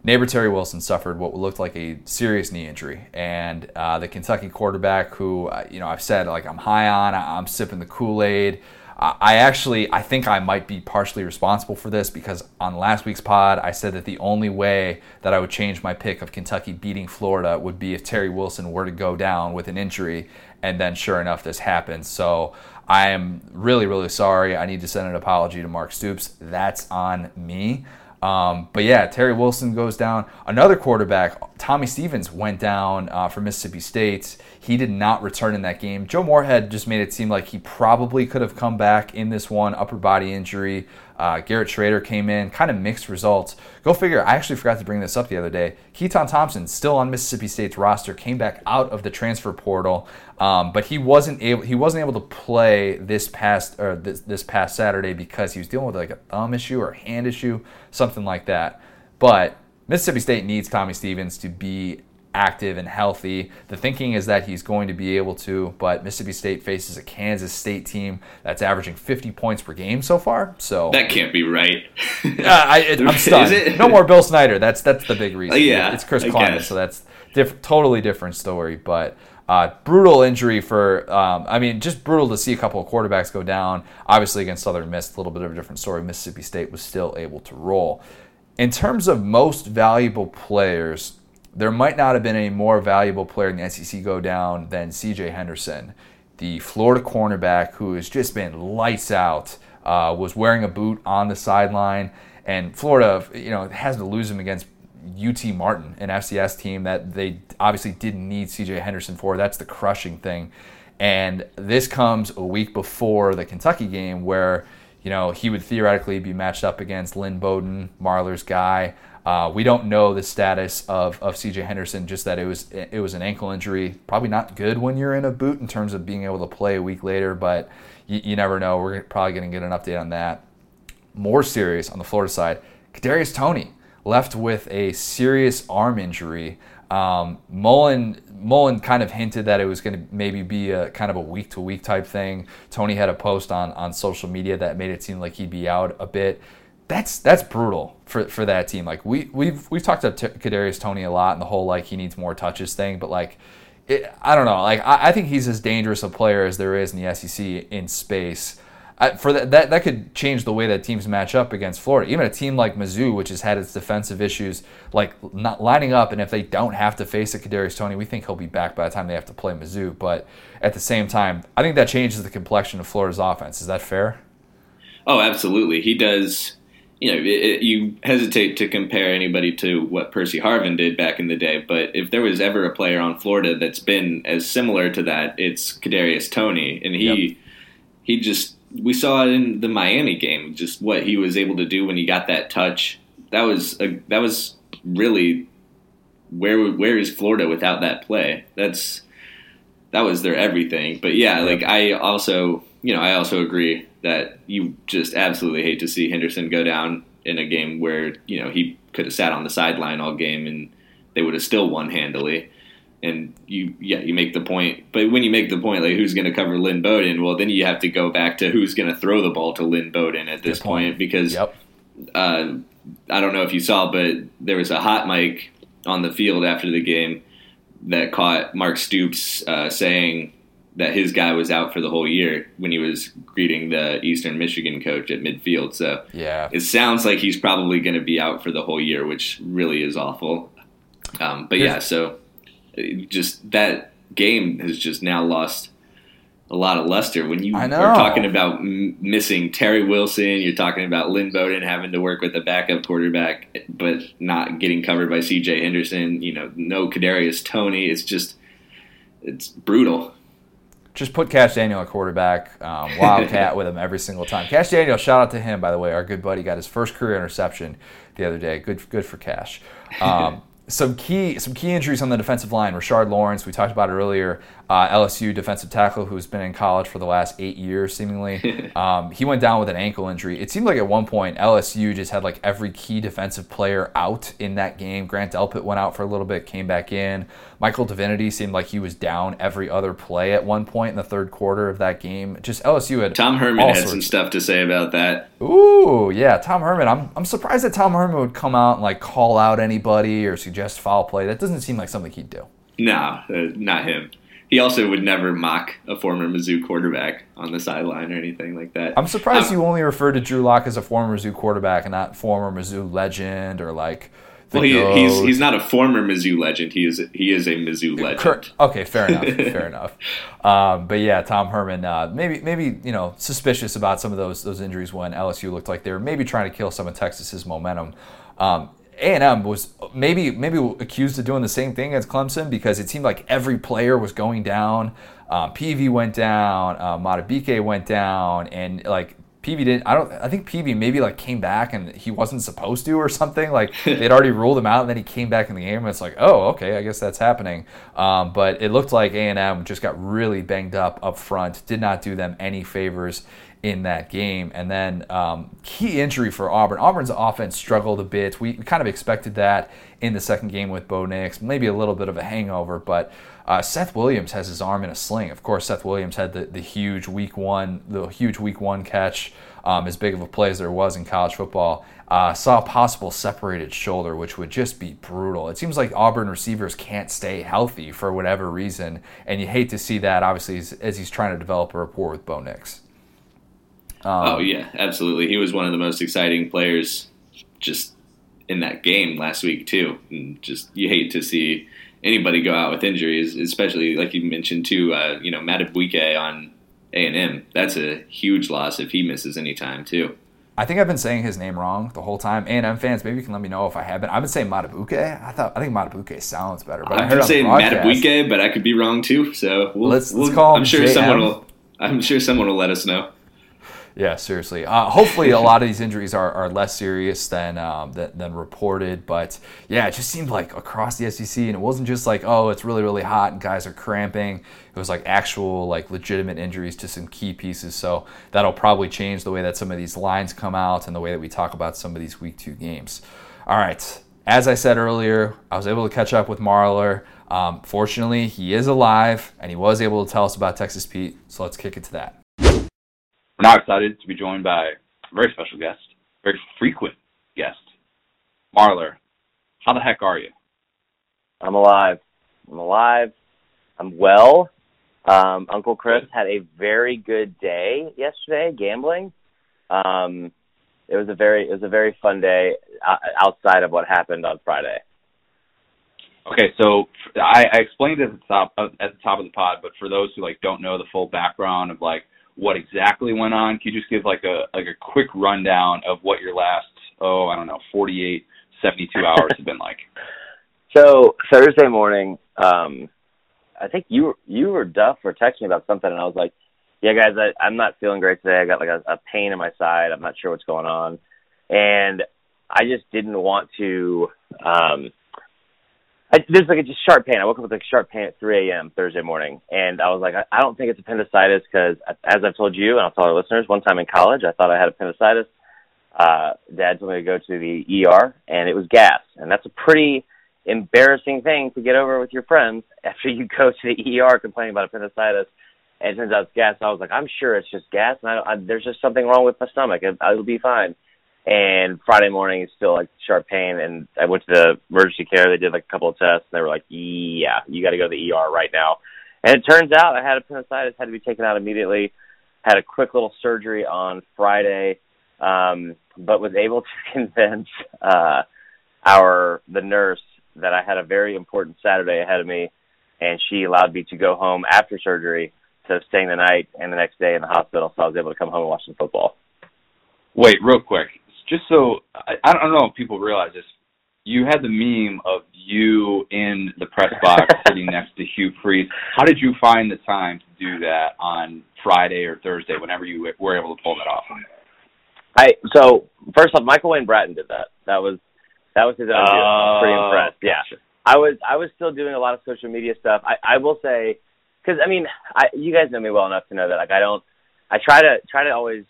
Speaker 1: Neighbor Terry Wilson suffered what looked like a serious knee injury, and uh, the Kentucky quarterback, who uh, you know I've said like I'm high on, I'm sipping the Kool Aid. I actually I think I might be partially responsible for this because on last week's pod I said that the only way that I would change my pick of Kentucky beating Florida would be if Terry Wilson were to go down with an injury, and then sure enough this happened. So I am really really sorry. I need to send an apology to Mark Stoops. That's on me. Um, but yeah, Terry Wilson goes down. Another quarterback, Tommy Stevens, went down uh, for Mississippi State. He did not return in that game. Joe Moorhead just made it seem like he probably could have come back in this one upper body injury. Uh, Garrett Shrader came in, kind of mixed results. Go figure. I actually forgot to bring this up the other day. Keytaon Thompson, still on Mississippi State's roster, came back out of the transfer portal, um, but he wasn't able. He wasn't able to play this past or this, this past Saturday because he was dealing with like a thumb issue or hand issue, something like that. But Mississippi State needs Tommy Stevens to be active and healthy. The thinking is that he's going to be able to, but Mississippi State faces a Kansas State team that's averaging 50 points per game so far. So
Speaker 2: that can't be right.
Speaker 1: uh, I, am stunned. No more Bill Snyder. That's that's the big reason.
Speaker 2: Uh, yeah,
Speaker 1: it's Chris Klieman, so that's diff- totally different story. But uh, brutal injury for, um, I mean, just brutal to see a couple of quarterbacks go down. Obviously, against Southern Miss, a little bit of a different story. Mississippi State was still able to roll. In terms of most valuable players, there might not have been a more valuable player in the SEC go down than CJ Henderson, the Florida cornerback who has just been lights out, uh, was wearing a boot on the sideline. And Florida, you know, has to lose him against UT Martin, an FCS team that they obviously didn't need CJ Henderson for. That's the crushing thing. And this comes a week before the Kentucky game where, you know, he would theoretically be matched up against Lynn Bowden, Marler's guy. Uh, we don't know the status of, of CJ Henderson, just that it was it was an ankle injury. Probably not good when you're in a boot in terms of being able to play a week later, but you, you never know. We're probably going to get an update on that. More serious on the Florida side, Kadarius Toney left with a serious arm injury. Um, Mullen Mullen kind of hinted that it was going to maybe be a kind of a week to week type thing. Toney had a post on on social media that made it seem like he'd be out a bit that's that's brutal for, for that team. Like we we've we've talked about Kadarius Toney a lot and the whole like he needs more touches thing, but like it, I don't know. Like I, I, think he's as dangerous a player as there is in the SEC in space. I, for that, that that could change the way that teams match up against Florida. Even a team like Mizzou, which has had its defensive issues, like not lining up, and if they don't have to face a Kadarius Toney, we think he'll be back by the time they have to play Mizzou. But at the same time, I think that changes the complexion of Florida's offense. Is that fair?
Speaker 2: Oh, absolutely. He does you know, it, it, you hesitate to compare anybody to what Percy Harvin did back in the day, but if there was ever a player on Florida that's been as similar to that, it's Kadarius Toney, and he yep. he just we saw it in the Miami game, just what he was able to do when he got that touch. That was a, that was really where where is Florida without that play? That's that was their everything. But yeah, like I also you know I also agree that you just absolutely hate to see Henderson go down in a game where you know he could have sat on the sideline all game and they would have still won handily. And you, yeah, you make the point, but when you make the point, like who's going to cover Lynn Bowden? Well, then you have to go back to who's going to throw the ball to Lynn Bowden at this point. point, because yep. uh, I don't know if you saw, but there was a hot mic on the field after the game that caught Mark Stoops uh, saying that his guy was out for the whole year when he was greeting the Eastern Michigan coach at midfield. So
Speaker 1: yeah,
Speaker 2: it sounds like he's probably going to be out for the whole year, which really is awful. Um, but yeah, so just that game has just now lost a lot of luster. When you are talking about m- missing Terry Wilson, you're talking about Lynn Bowden having to work with a backup quarterback, but not getting covered by C.J. Henderson. You know, no Kadarius Toney. It's just it's brutal
Speaker 1: just put Cash Daniel at quarterback, um, Wildcat with him every single time. Cash Daniel, shout out to him by the way, our good buddy got his first career interception the other day. Good, good for Cash. Um, some key some key injuries on the defensive line. Rashard Lawrence, we talked about it earlier. Uh, LSU defensive tackle who's been in college for the last eight years, seemingly. Um, he went down with an ankle injury. It seemed like at one point LSU just had like every key defensive player out in that game. Grant Delpit went out for a little bit, came back in. Michael Divinity seemed like he was down every other play at one point in the third quarter of that game. Just LSU had
Speaker 2: Tom Herman had some stuff to say about that.
Speaker 1: Ooh, yeah, Tom Herman. I'm I'm surprised that Tom Herman would come out and like call out anybody or suggest foul play. That doesn't seem like something he'd do.
Speaker 2: No, uh, not him he also would never mock a former Mizzou quarterback on the sideline or anything like that.
Speaker 1: I'm surprised um, you only refer to Drew Lock as a former Mizzou quarterback and not former Mizzou legend or like.
Speaker 2: well, he, he's he's not a former Mizzou legend. He is he is a Mizzou legend.
Speaker 1: Okay, fair enough. fair enough. Um, but yeah, Tom Herman, uh, maybe maybe you know suspicious about some of those those injuries when LSU looked like they were maybe trying to kill some of Texas's momentum. Um, a&M was maybe maybe accused of doing the same thing as Clemson because it seemed like every player was going down. Um, Peevy went down, uh, Madubuike went down, and like Peevy didn't. I don't. I think Peevy maybe like came back and he wasn't supposed to or something. Like they'd already ruled him out, and then he came back in the game, and it's like, oh, okay, I guess that's happening. Um, but it looked like A and M just got really banged up up front. Did not do them any favors in that game. And then um, key injury for Auburn. Auburn's offense struggled a bit. We, kind of expected that in the second game with Bo Nix. Maybe a little bit of a hangover, but uh, Seth Williams has his arm in a sling. Of course, Seth Williams had the, the huge week one, the huge week one catch, um, as big of a play as there was in college football. Uh, saw a possible separated shoulder, which would just be brutal. It seems like Auburn receivers can't stay healthy for whatever reason, and you hate to see that, obviously, as, as he's trying to develop a rapport with Bo Nix.
Speaker 2: Um, oh yeah, absolutely. He was one of the most exciting players just in that game last week too. And just you hate to see anybody go out with injuries, especially like you mentioned too. Uh, you know, Madubuike on A and M. That's a huge loss if he misses any time too.
Speaker 1: I think I've been saying his name wrong the whole time. A and M fans, maybe you can let me know if I have been. I've been saying Madubuike. I thought I think Madubuike sounds better, but
Speaker 2: I've been saying Madubuike, but I could be wrong too. So we'll,
Speaker 1: let's let's call.
Speaker 2: I'm sure JM. someone will. I'm sure someone will let us know.
Speaker 1: Yeah, seriously. Uh, hopefully, a lot of these injuries are, are less serious than, um, than, than reported. But yeah, it just seemed like across the SEC, and it wasn't just like oh, it's really really hot and guys are cramping. It was like actual like legitimate injuries to some key pieces. So that'll probably change the way that some of these lines come out and the way that we talk about some of these week two games. All right. As I said earlier, I was able to catch up with Marler. Um, fortunately, he is alive and he was able to tell us about Texas Pete. So let's kick it to that.
Speaker 3: We're now excited to be joined by a very special guest, very frequent guest, Marler. How the heck are you?
Speaker 4: I'm alive. I'm alive. I'm well. Um, Uncle Chris had a very good day yesterday gambling. Um, it was a very it was a very fun day uh, outside of what happened on Friday.
Speaker 3: Okay, so I, I explained it at the top at the top of the pod, but for those who like don't know the full background of like what exactly went on? Can you just give like a like a quick rundown of what your last oh I don't know 48 72 hours have been like?
Speaker 4: So Thursday morning, um, I think you you or Duff were texting me about something, and I was like, "Yeah, guys, I, I'm not feeling great today. I got like a, a pain in my side. I'm not sure what's going on," and I just didn't want to um I, there's like a just sharp pain. I woke up with like sharp pain at 3 a.m. Thursday morning, and I was like, I, I don't think it's appendicitis because, as I've told you and I'll tell our listeners, one time in college I thought I had appendicitis. Uh, Dad told me to go to the ER, and it was gas, and that's a pretty embarrassing thing to get over with your friends after you go to the ER complaining about appendicitis. And it turns out it's gas. I was like, I'm sure it's just gas, and I, I, there's just something wrong with my stomach. It, it'll be fine. And Friday morning is still like sharp pain, and I went to the emergency care. They did like a couple of tests, and they were like, "Yeah, you got to go to the ER right now." And it turns out I had appendicitis, had to be taken out immediately. Had a quick little surgery on Friday, um, but was able to convince uh, our the nurse that I had a very important Saturday ahead of me, and she allowed me to go home after surgery to staying the night and the next day in the hospital. So I was able to come home and watch some football.
Speaker 3: Wait, real quick just so I, I don't know if people realize this. You had the meme of you in the press box sitting next to Hugh Freeze. How did you find the time to do that on Friday or Thursday, whenever you were able to pull that off?
Speaker 4: I so first off, Michael Wayne Bratton did that. That was that was his own deal. I was pretty oh, impressed. Yeah, I was I was still doing a lot of social media stuff. I I will say because I mean I you guys know me well enough to know that like I don't I try to try to always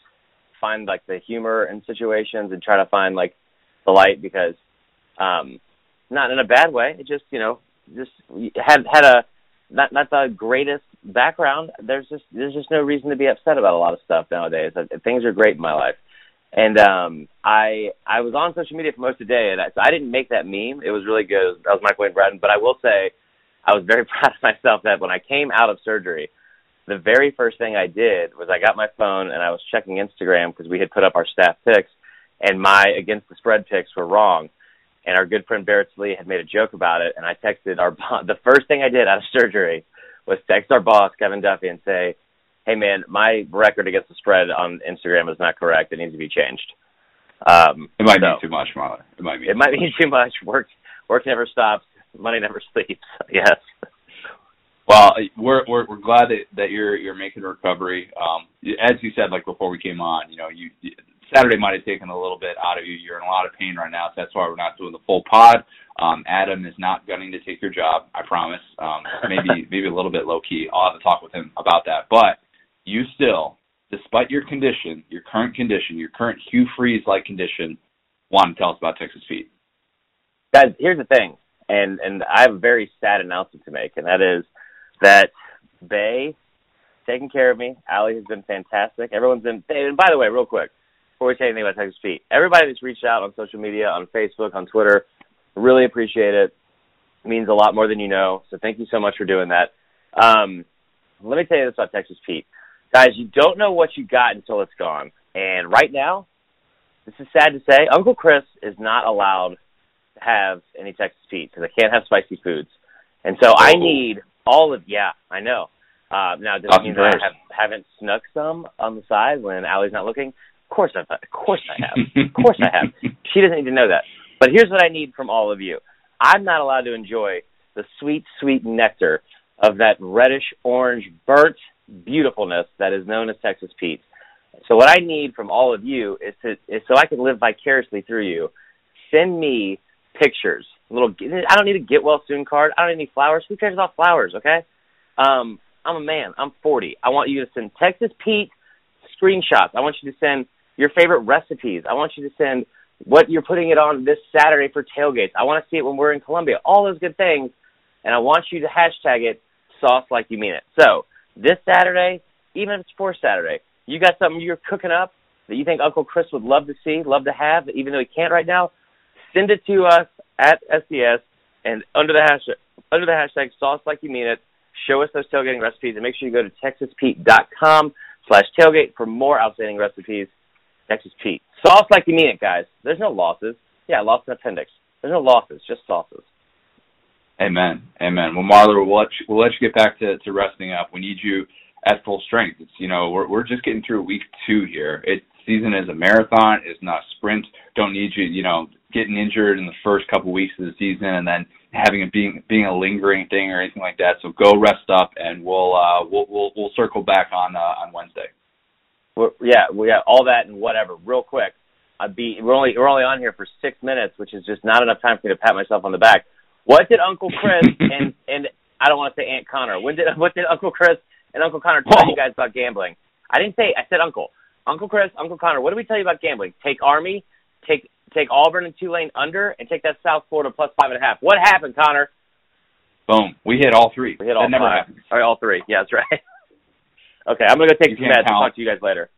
Speaker 4: find like the humor in situations and try to find like the light because um not in a bad way. It just you know just had had a not not the greatest background. There's just there's just no reason to be upset about a lot of stuff nowadays. Things are great in my life. And um i i was on social media for most of the day and i, so I didn't make that meme. It was really good. That was mike wayne bratton. But i will say i was very proud of myself that when i came out of surgery the very first thing I did was I got my phone and I was checking Instagram because we had put up our staff picks, and my against the spread picks were wrong. And our good friend Barrett Lee had made a joke about it, and I texted our the first thing I did out of surgery was text our boss Kevin Duffy and say, "Hey man, my record against the spread on Instagram is not correct. It needs to be changed." Um,
Speaker 3: it might so, be too much, Marler. It might be.
Speaker 4: It might be too much. Work work never stops. Money never sleeps. yes.
Speaker 3: Well, we're we're, we're glad that, that you're you're making a recovery. Um, as you said, like before we came on, you know, you Saturday might have taken a little bit out of you. You're in a lot of pain right now, so that's why we're not doing the full pod. Um, Adam is not gunning to take your job, I promise. Um, maybe maybe a little bit low key. I'll have to talk with him about that. But you still, despite your condition, your current condition, your current Hugh Freeze like condition, want to tell us about Texas Pete?
Speaker 4: Guys, here's the thing, and and I have a very sad announcement to make, and that is that Bay taking care of me. Allie has been fantastic. Everyone's been. And by the way, real quick, before we say anything about Texas Pete, everybody that's reached out on social media, on Facebook, on Twitter, really appreciate it. it means a lot more than you know. So thank you so much for doing that. Um, let me tell you this about Texas Pete, guys. You don't know what you got until it's gone. And right now, this is sad to say, Uncle Chris is not allowed to have any Texas Pete because I can't have spicy foods. And so I need all of yeah, I know. Uh, now does that mean that I have, haven't snuck some on the side when Allie's not looking? Of course I've, of course I have. of course I have. She doesn't need to know that. But here's what I need from all of you. I'm not allowed to enjoy the sweet, sweet nectar of that reddish orange burnt beautifulness that is known as Texas Pete. So what I need from all of you is to is so I can live vicariously through you. Send me pictures. Little, I don't need a get well soon card. I don't need any flowers. Who cares about flowers? Okay. Um, I'm a man. I'm 40. I want you to send Texas Pete screenshots. I want you to send your favorite recipes. I want you to send what you're putting it on this Saturday for tailgates. I want to see it when we're in Columbia. All those good things. And I want you to hashtag it sauce like you mean it. So this Saturday, even if it's for Saturday, you got something you're cooking up that you think Uncle Chris would love to see, love to have, even though he can't right now, send it to us at SDS and under the hashtag under the hashtag sauce like you mean it. Show us those tailgating recipes and make sure you go to texaspete.com slash tailgate for more outstanding recipes. Texas Pete. Sauce like you mean it, guys. There's no losses. Yeah, I lost an appendix. There's no losses, just sauces.
Speaker 3: Amen. Amen. Well, Marler, we'll let you, we'll let you get back to, to resting up. We need you at full strength. It's you know we're we're just getting through week two here. It season is a marathon. It's not sprint. Don't need you you know getting injured in the first couple weeks of the season and then having it being being a lingering thing or anything like that. So go rest up, and we'll uh, we'll we'll we'll circle back on uh, on Wednesday.
Speaker 4: We're, yeah, we got all that and whatever. Real quick, I'd be we're only we're only on here for six minutes, which is just not enough time for me to pat myself on the back. What did Uncle Chris and and I don't want to say Aunt Connor. When did what did Uncle Chris and Uncle Connor tell Whoa. you guys about gambling? I didn't say I said Uncle. Uncle Chris, Uncle Connor. What did we tell you about gambling? Take Army, take take Auburn and Tulane under, and take that South Florida plus five and a half. What happened, Connor?
Speaker 3: Boom. We hit all three.
Speaker 4: We hit all
Speaker 3: that never
Speaker 4: five.
Speaker 3: happens.
Speaker 4: All right, all three. Yeah, that's right. okay, I'm gonna go take
Speaker 3: you
Speaker 4: some meds. I'll talk to you guys later.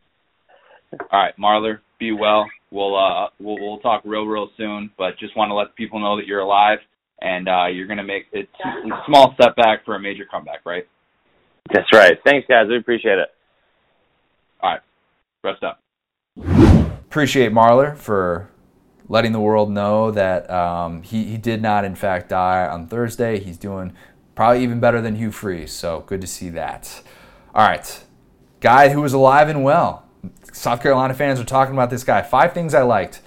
Speaker 3: All right, Marler, be well. We'll uh we'll we'll talk real real soon, but just want to let people know that you're alive and uh you're gonna make it a small step back for a major comeback, right?
Speaker 4: That's right. Thanks, guys. We appreciate it.
Speaker 3: All right, rest up.
Speaker 1: Appreciate Marler for letting the world know that um, he, he did not, in fact, die on Thursday. He's doing probably even better than Hugh Freeze, so good to see that. All right, guy who was alive and well. South Carolina fans are talking about this guy. Five things I liked.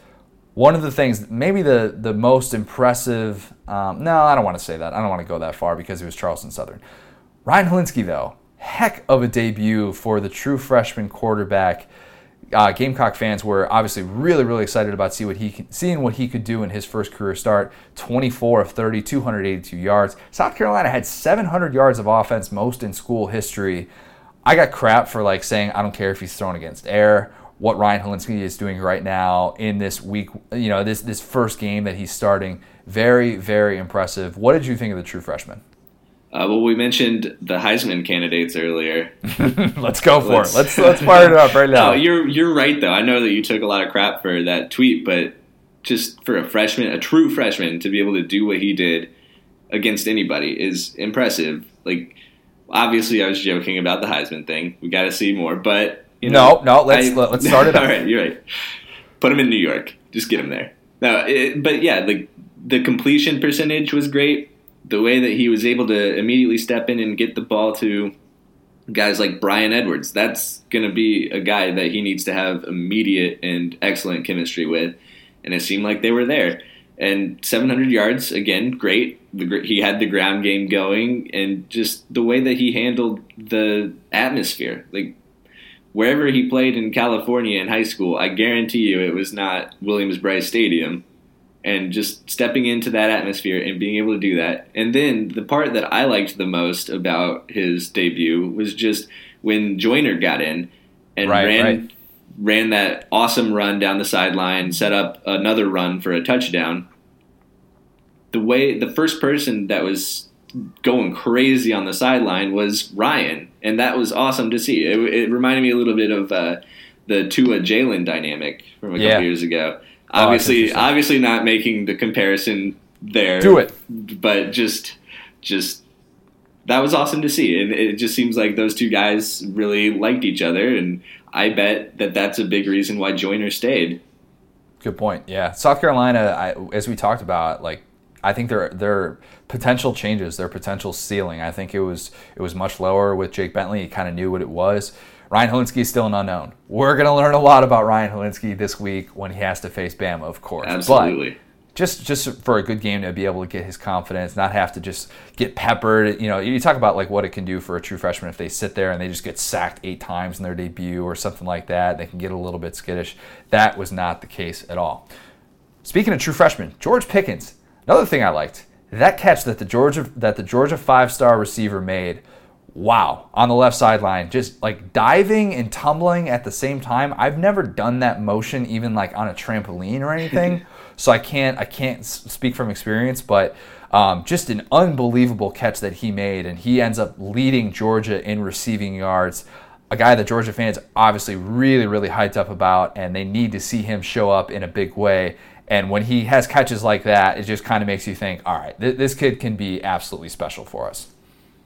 Speaker 1: One of the things, maybe the, the most impressive, um, no, I don't want to say that. I don't want to go that far because he was Charleston Southern. Ryan Hilinski, though, heck of a debut for the true freshman quarterback uh, Gamecock fans were obviously really, really excited about see what he seeing what he could do in his first career start. 24 of 30, 282 yards. South Carolina had 700 yards of offense, most in school history. I got crap for like saying I don't care if he's thrown against air. What Ryan Hilinski is doing right now in this week, you know, this this first game that he's starting, very, very impressive. What did you think of the true freshman?
Speaker 2: Uh, well, we mentioned the Heisman candidates earlier.
Speaker 1: let's go for let's, it. Let's let's fire it up right now.
Speaker 2: No, you're you're right though. I know that you took a lot of crap for that tweet, but just for a freshman, a true freshman, to be able to do what he did against anybody is impressive. Like, obviously, I was joking about the Heisman thing. We got to see more, but you
Speaker 1: know, no, no. Let's I, let's start it.
Speaker 2: all right, you're right. Put him in New York. Just get him there. No, it, but yeah, the the completion percentage was great the way that he was able to immediately step in and get the ball to guys like Bryan Edwards, that's going to be a guy that he needs to have immediate and excellent chemistry with. And it seemed like they were there. And 700 yards, again, great. the, he had the ground game going, and just the way that he handled the atmosphere. Like wherever he played in California in high school, I guarantee you it was not Williams-Brice Stadium. And just stepping into that atmosphere and being able to do that. And then the part that I liked the most about his debut was just when Joyner got in and
Speaker 1: Right,
Speaker 2: ran
Speaker 1: right.
Speaker 2: ran that awesome run down the sideline, set up another run for a touchdown. The way the first person that was going crazy on the sideline was Ryan, and that was awesome to see. It, it reminded me a little bit of uh, the Tua Jalen dynamic from a
Speaker 1: Yeah.
Speaker 2: couple years ago.
Speaker 1: Oh,
Speaker 2: Obviously,
Speaker 1: interesting.
Speaker 2: obviously not making the comparison there.
Speaker 1: Do it.
Speaker 2: but just just that was awesome to see, and it just seems like those two guys really liked each other, and I bet that that's a big reason why Joyner stayed.
Speaker 1: Good point. Yeah, South Carolina, I, as we talked about, like I think their their potential changes, their potential ceiling. I think it was it was much lower with Jake Bentley. He kind of knew what it was. Ryan Hilinski is still an unknown. We're going to learn a lot about Ryan Hilinski this week when he has to face Bama, of course. But
Speaker 2: Absolutely.
Speaker 1: just just for a good game to be able to get his confidence, not have to just get peppered. You know, you talk about like what it can do for a true freshman if they sit there and they just get sacked eight times in their debut or something like that. They can get a little bit skittish. That was not the case at all. Speaking of true freshmen, George Pickens. Another thing I liked that catch that the Georgia that the Georgia five star receiver made. Wow, on the left sideline, just like diving and tumbling at the same time. I've never done that motion even like on a trampoline or anything, so I can't I can't speak from experience. But um, just an unbelievable catch that he made, and he ends up leading Georgia in receiving yards a guy that Georgia fans obviously really, really hyped up about, and they need to see him show up in a big way. And when he has catches like that, it just kind of makes you think, all right, th- this kid can be absolutely special for us.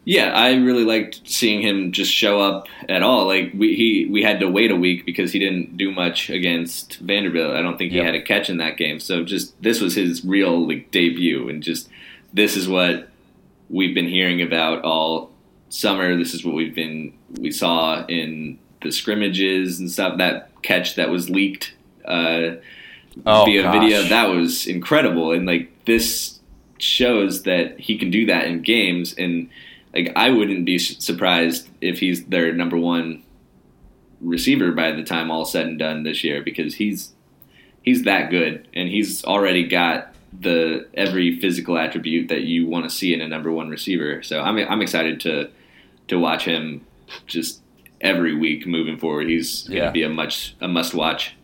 Speaker 2: Yeah, I really liked seeing him just show up at all. Like we he we had to wait a week because he didn't do much against Vanderbilt. I don't think he
Speaker 1: Yep.
Speaker 2: had a catch in that game. So just this was his real like debut, and just this is what we've been hearing about all summer. This is what we've been we saw in the scrimmages and stuff. That catch that was leaked uh,
Speaker 1: Oh,
Speaker 2: via
Speaker 1: gosh.
Speaker 2: video that was incredible, and like this shows that he can do that in games and like I wouldn't be surprised if he's their number one receiver by the time all said and done this year because he's he's that good and he's already got the every physical attribute that you want to see in a number one receiver. So I'm I'm excited to to watch him just every week moving forward. He's going to
Speaker 1: Yeah.
Speaker 2: be a much a must watch.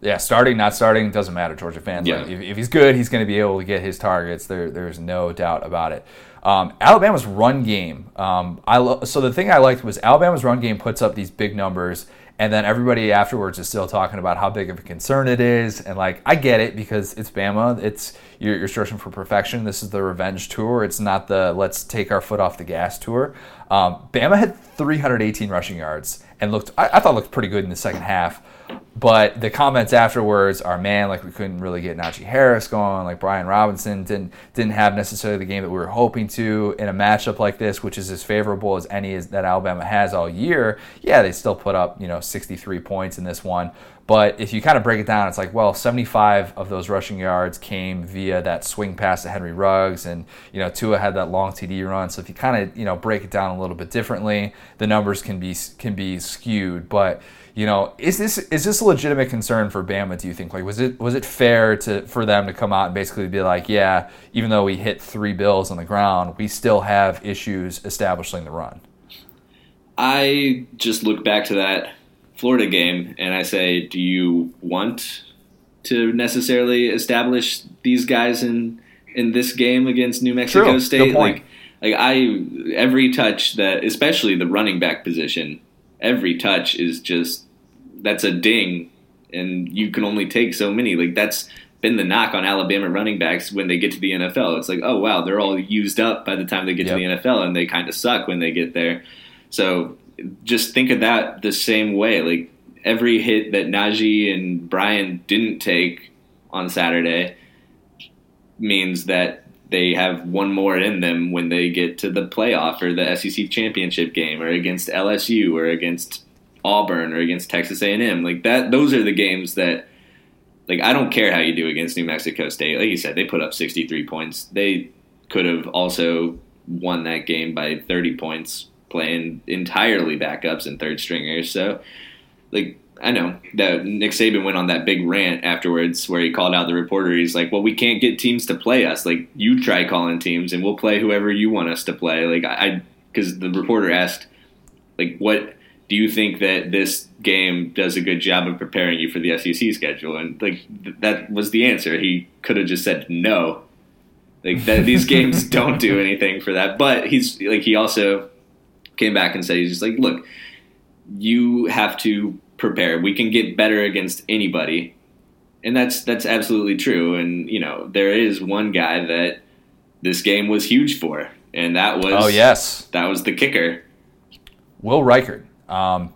Speaker 1: Yeah, starting, not starting, doesn't matter, Georgia fans.
Speaker 2: Yeah.
Speaker 1: Like, if, if he's good, he's going to be able to get his targets. There, there's no doubt about it. Um, Alabama's run game. Um, I lo- so the thing I liked was Alabama's run game puts up these big numbers, and then everybody afterwards is still talking about how big of a concern it is. And like, I get it because it's Bama. It's you're, you're searching for perfection. This is the revenge tour. It's not the let's take our foot off the gas tour. Um, Bama had 318 rushing yards and looked. I, I thought looked pretty good in the second half. But the comments afterwards are, man, like we couldn't really get Najee Harris going. Like Brian Robinson didn't didn't have necessarily the game that we were hoping to in a matchup like this, which is as favorable as any that Alabama has all year. Yeah, they still put up you know 63 points in this one. But if you kind of break it down, it's like, well, 75 of those rushing yards came via that swing pass to Henry Ruggs, and you know Tua had that long TD run. So if you kind of you know break it down a little bit differently, the numbers can be can be skewed. But you know, is this is this a legitimate concern for Bama? Do you think? Like, was it was it fair to for them to come out and basically be like, yeah, even though we hit three bills on the ground, we still have issues establishing the run.
Speaker 2: I just look back to that Florida game and I say, do you want to necessarily establish these guys in in this game against New Mexico
Speaker 1: True.
Speaker 2: State?
Speaker 1: point.
Speaker 2: Like, like I every touch that, especially the running back position, every touch is just that's a ding, and you can only take so many. Like that's been the knock on Alabama running backs when they get to the NFL. It's like, oh wow, they're all used up by the time they get to the NFL, and they kind of suck when they get there. So just think of that the same way. Like every hit that Najee and Brian didn't take on Saturday means that they have one more in them when they get to the playoff or the SEC championship game or against LSU or against Auburn or against Texas A&M. Like that those are the games that like I don't care how you do against New Mexico State. Like you said, they put up 63 points. They could have also won that game by 30 points playing entirely backups and third stringers. So, like, I know that Nick Saban went on that big rant afterwards where he called out the reporter. He's like, "Well, we can't get teams to play us. Like, you try calling teams, and we'll play whoever you want us to play." Like, I because the reporter asked, like, what do you think that this game does a good job of preparing you for the SEC schedule? And like th- that was the answer. He could have just said no. Like that, these games don't do anything for that. But he's like he also came back and said he's just like, look, you have to prepare. We can get better against anybody, and that's that's absolutely true. And you know there is one guy that this game was huge for, and that was
Speaker 1: oh yes,
Speaker 2: that was the kicker,
Speaker 1: Will Reichard. Um,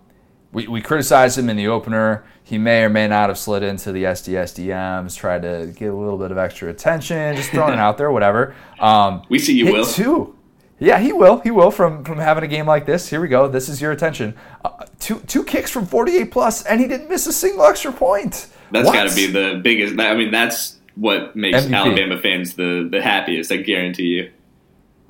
Speaker 1: we, we criticized him in the opener. He may or may not have slid into the SDS DMs, tried to get a little bit of extra attention, just throwing it out there, whatever. Um,
Speaker 2: we see you, Will.
Speaker 1: Two. Yeah, he will. He will from from having a game like this. Here we go. This is your attention. Uh, two two kicks from 48 plus, and he didn't miss a single extra point.
Speaker 2: That's got to be the biggest. I mean, that's what makes
Speaker 1: MVP.
Speaker 2: Alabama fans the the happiest. I guarantee you.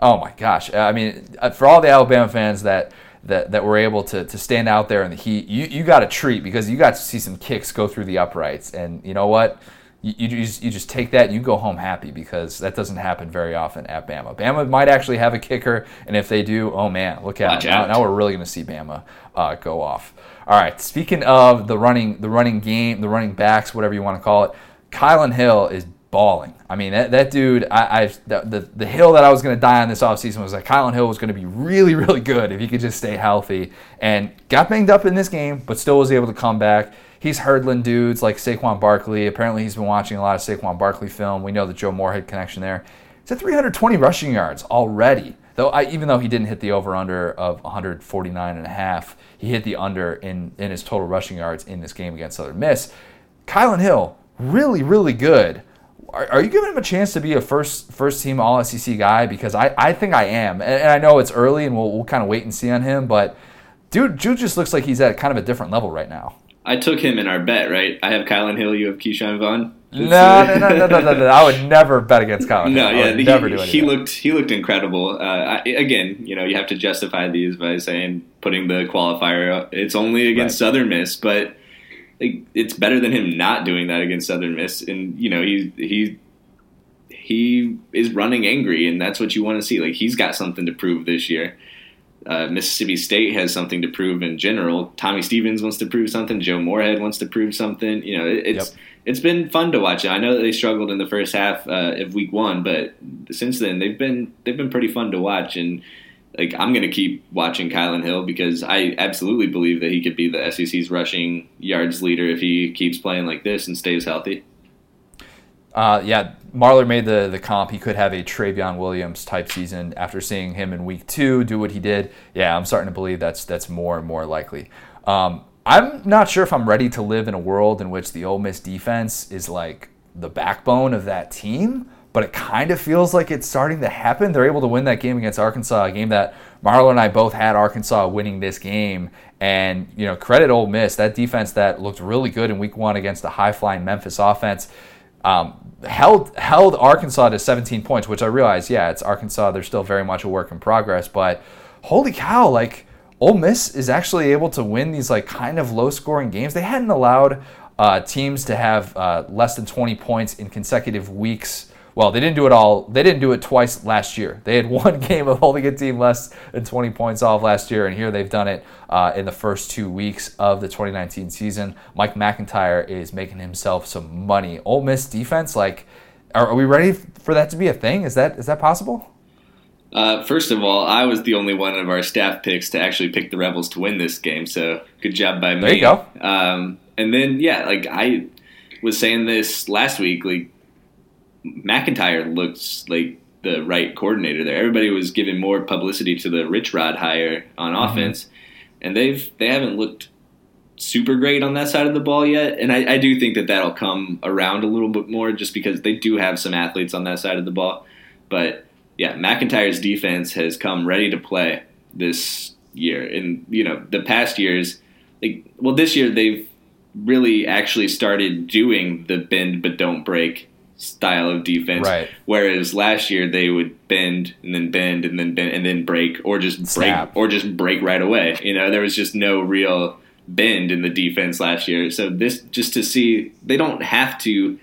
Speaker 1: Oh my gosh! I mean, uh, for all the Alabama fans that that, that were able to, to stand out there in the heat, you, you got a treat because you got to see some kicks go through the uprights. And you know what? You, you, just, you just take that and you go home happy because that doesn't happen very often at Bama. Bama might actually have a kicker, and if they do, oh man, look out! Now, now, we're really going to see Bama uh, go off. All right. Speaking of the running, the running game, the running backs, whatever you want to call it, Kylin Hill is balling. I mean, that, that dude, I, I the, the, hill that I was going to die on this offseason was that Kylin Hill was going to be really, really good if he could just stay healthy. And got banged up in this game, but still was able to come back. He's hurdling dudes like Saquon Barkley. Apparently, he's been watching a lot of Saquon Barkley film. We know the Joe Moorhead connection there. He's at 320 rushing yards already. Though I, even though he didn't hit the over under of 149 and a half, he hit the under in, in his total rushing yards in this game against Southern Miss. Kylin Hill, really, really good are, are, you giving him a chance to be a first first team All SEC guy? Because I, I think I am, and, and I know it's early, and we'll, we'll kind of wait and see on him. But dude, Jude just looks like he's at kind of a different level right now.
Speaker 2: I took him in our bet, right? I have Kylin Hill, you have Ke'Shawn Vaughn.
Speaker 1: No, no, no, no, no, no, no, I would never bet against Kylin.
Speaker 2: no,
Speaker 1: yeah,
Speaker 2: he,
Speaker 1: never do
Speaker 2: he looked he looked incredible. Uh, I, again, you know, you have to justify these by saying putting the qualifier. It's only against right. Southern Miss, but like, it's better than him not doing that against Southern Miss. And you know, he he he is running angry, and that's what you want to see. Like he's got something to prove this year. Uh, Mississippi State has something to prove in general. Tommy Stevens wants to prove something. Joe Moorhead wants to prove something. You know, it, it's yep. it's been fun to watch. I know that they struggled in the first half uh, of week one, but since then they've been they've been pretty fun to watch. And like I'm going to keep watching Kylin Hill because I absolutely believe that he could be the SEC's rushing yards leader if he keeps playing like this and stays healthy.
Speaker 1: Uh, yeah, Marler made the, the comp. He could have a Trayveon Williams type season after seeing him in week two do what he did. Yeah, I'm starting to believe that's that's more and more likely. Um, I'm not sure if I'm ready to live in a world in which the Ole Miss defense is like the backbone of that team, but it kind of feels like it's starting to happen. They're able to win that game against Arkansas, a game that Marler and I both had Arkansas winning this game. And, you know, credit Ole Miss, that defense that looked really good in week one against the high flying Memphis offense um, held held Arkansas to 17 points, which I realize, yeah, it's Arkansas. They're still very much a work in progress, but holy cow, like Ole Miss is actually able to win these like kind of low scoring games. They hadn't allowed uh, teams to have uh, less than 20 points in consecutive weeks well, they didn't do it all. They didn't do it twice last year. They had one game of holding a team less than 20 points off last year, and here they've done it uh, in the first two weeks of the 2019 season. Mike MacIntyre is making himself some money. Ole Miss defense, like, are, are we ready for that to be a thing? Is that is that possible?
Speaker 2: Uh, first of all, I was the only one of our staff picks to actually pick the Rebels to win this game, so good job by me.
Speaker 1: There you go.
Speaker 2: Um, and then, yeah, like I was saying this last week, like MacIntyre looks like the right coordinator there. Everybody was giving more publicity to the Rich Rod hire on mm-hmm. offense, and they've they haven't looked super great on that side of the ball yet. And I, I, do think that that'll come around a little bit more, just because they do have some athletes on that side of the ball. But yeah, MacIntyre's defense has come ready to play this year, and you know the past years, like well, this year they've really actually started doing the bend but don't break style of defense.
Speaker 1: Right.
Speaker 2: Whereas last year they would bend and then bend and then bend and then break or just break or just break right away. You know, there was just no real bend in the defense last year. So this just to see they don't have to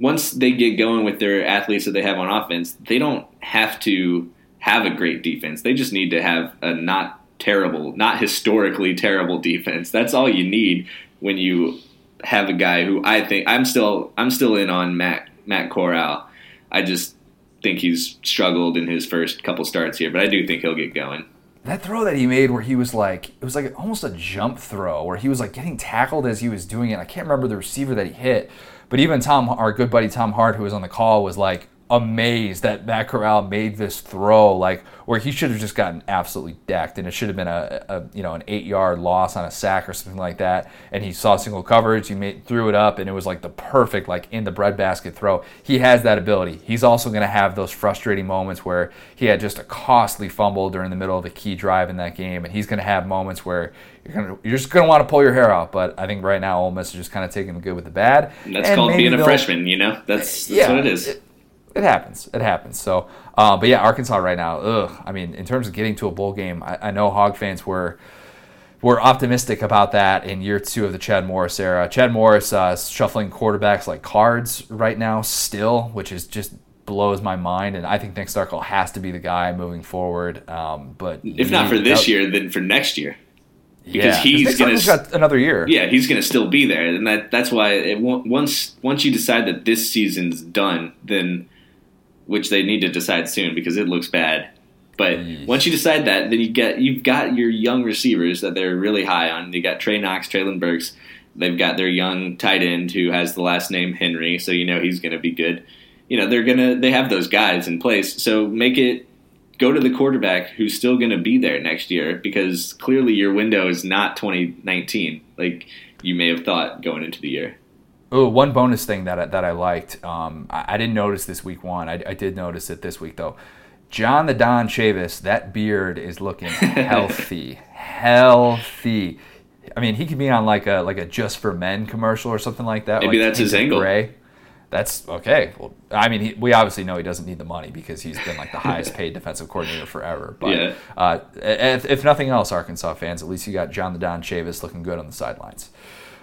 Speaker 2: once they get going with their athletes that they have on offense, they don't have to have a great defense. They just need to have a not terrible, not historically terrible defense. That's all you need when you have a guy who I think I'm still I'm still in on Matt Matt Corral. I just think he's struggled in his first couple starts here, but I do think he'll get going.
Speaker 1: That throw that he made where he was like it was like almost a jump throw where he was like getting tackled as he was doing it. I can't remember the receiver that he hit, but even Tom our good buddy Tom Hart who was on the call was like amazed that Matt Corral made this throw like where he should have just gotten absolutely decked and it should have been a, a you know an eight yard loss on a sack or something like that and he saw single coverage he made threw it up and it was like the perfect like in the breadbasket throw he has that ability he's also going to have those frustrating moments where he had just a costly fumble during the middle of a key drive in that game and he's going to have moments where you're gonna you're just gonna want to pull your hair out but I think right now Ole Miss is just kind of taking the good with the bad
Speaker 2: And that's
Speaker 1: And
Speaker 2: called being a freshman, you know? That's that's
Speaker 1: yeah,
Speaker 2: what it is.
Speaker 1: It, it happens. It happens. So, uh, but yeah, Arkansas right now. Ugh. I mean, in terms of getting to a bowl game, I, I know Hog fans were were optimistic about that in year two of the Chad Morris era. Chad Morris uh, shuffling quarterbacks like cards right now, still, which is just blows my mind. And I think Nick Starkel has to be the guy moving forward. Um, but
Speaker 2: if not for this
Speaker 1: that-
Speaker 2: year, then for next year.
Speaker 1: yeah,
Speaker 2: he's gonna
Speaker 1: Starkel's got another year.
Speaker 2: Yeah, he's going to still be there, and that that's why it, once once you decide that this season's done, then which they need to decide soon because it looks bad. But
Speaker 1: Yeesh.
Speaker 2: once you decide that, then you get you've got your young receivers that they're really high on. You got Trey Knox, Treylon Burks. They've got their young tight end who has the last name Henry, so you know he's going to be good. You know they're gonna they have those guys in place, so make it go to the quarterback who's still going to be there next year because clearly your window is not 2019 like you may have thought going into the year.
Speaker 1: Oh, one bonus thing that I, that I liked. Um, I, I didn't notice this week one. I, I did notice it this week though. John the Don Chavis, that beard is looking healthy, healthy. I mean, he could be on like a like a just for men commercial or something like that.
Speaker 2: Maybe
Speaker 1: like
Speaker 2: that's his angle.
Speaker 1: Gray. That's okay. Well, I mean, he, we obviously know he doesn't need the money because he's been like the highest paid defensive coordinator forever. But
Speaker 2: Yeah.
Speaker 1: uh, if, if nothing else, Arkansas fans, at least you got John the Don Chavis looking good on the sidelines.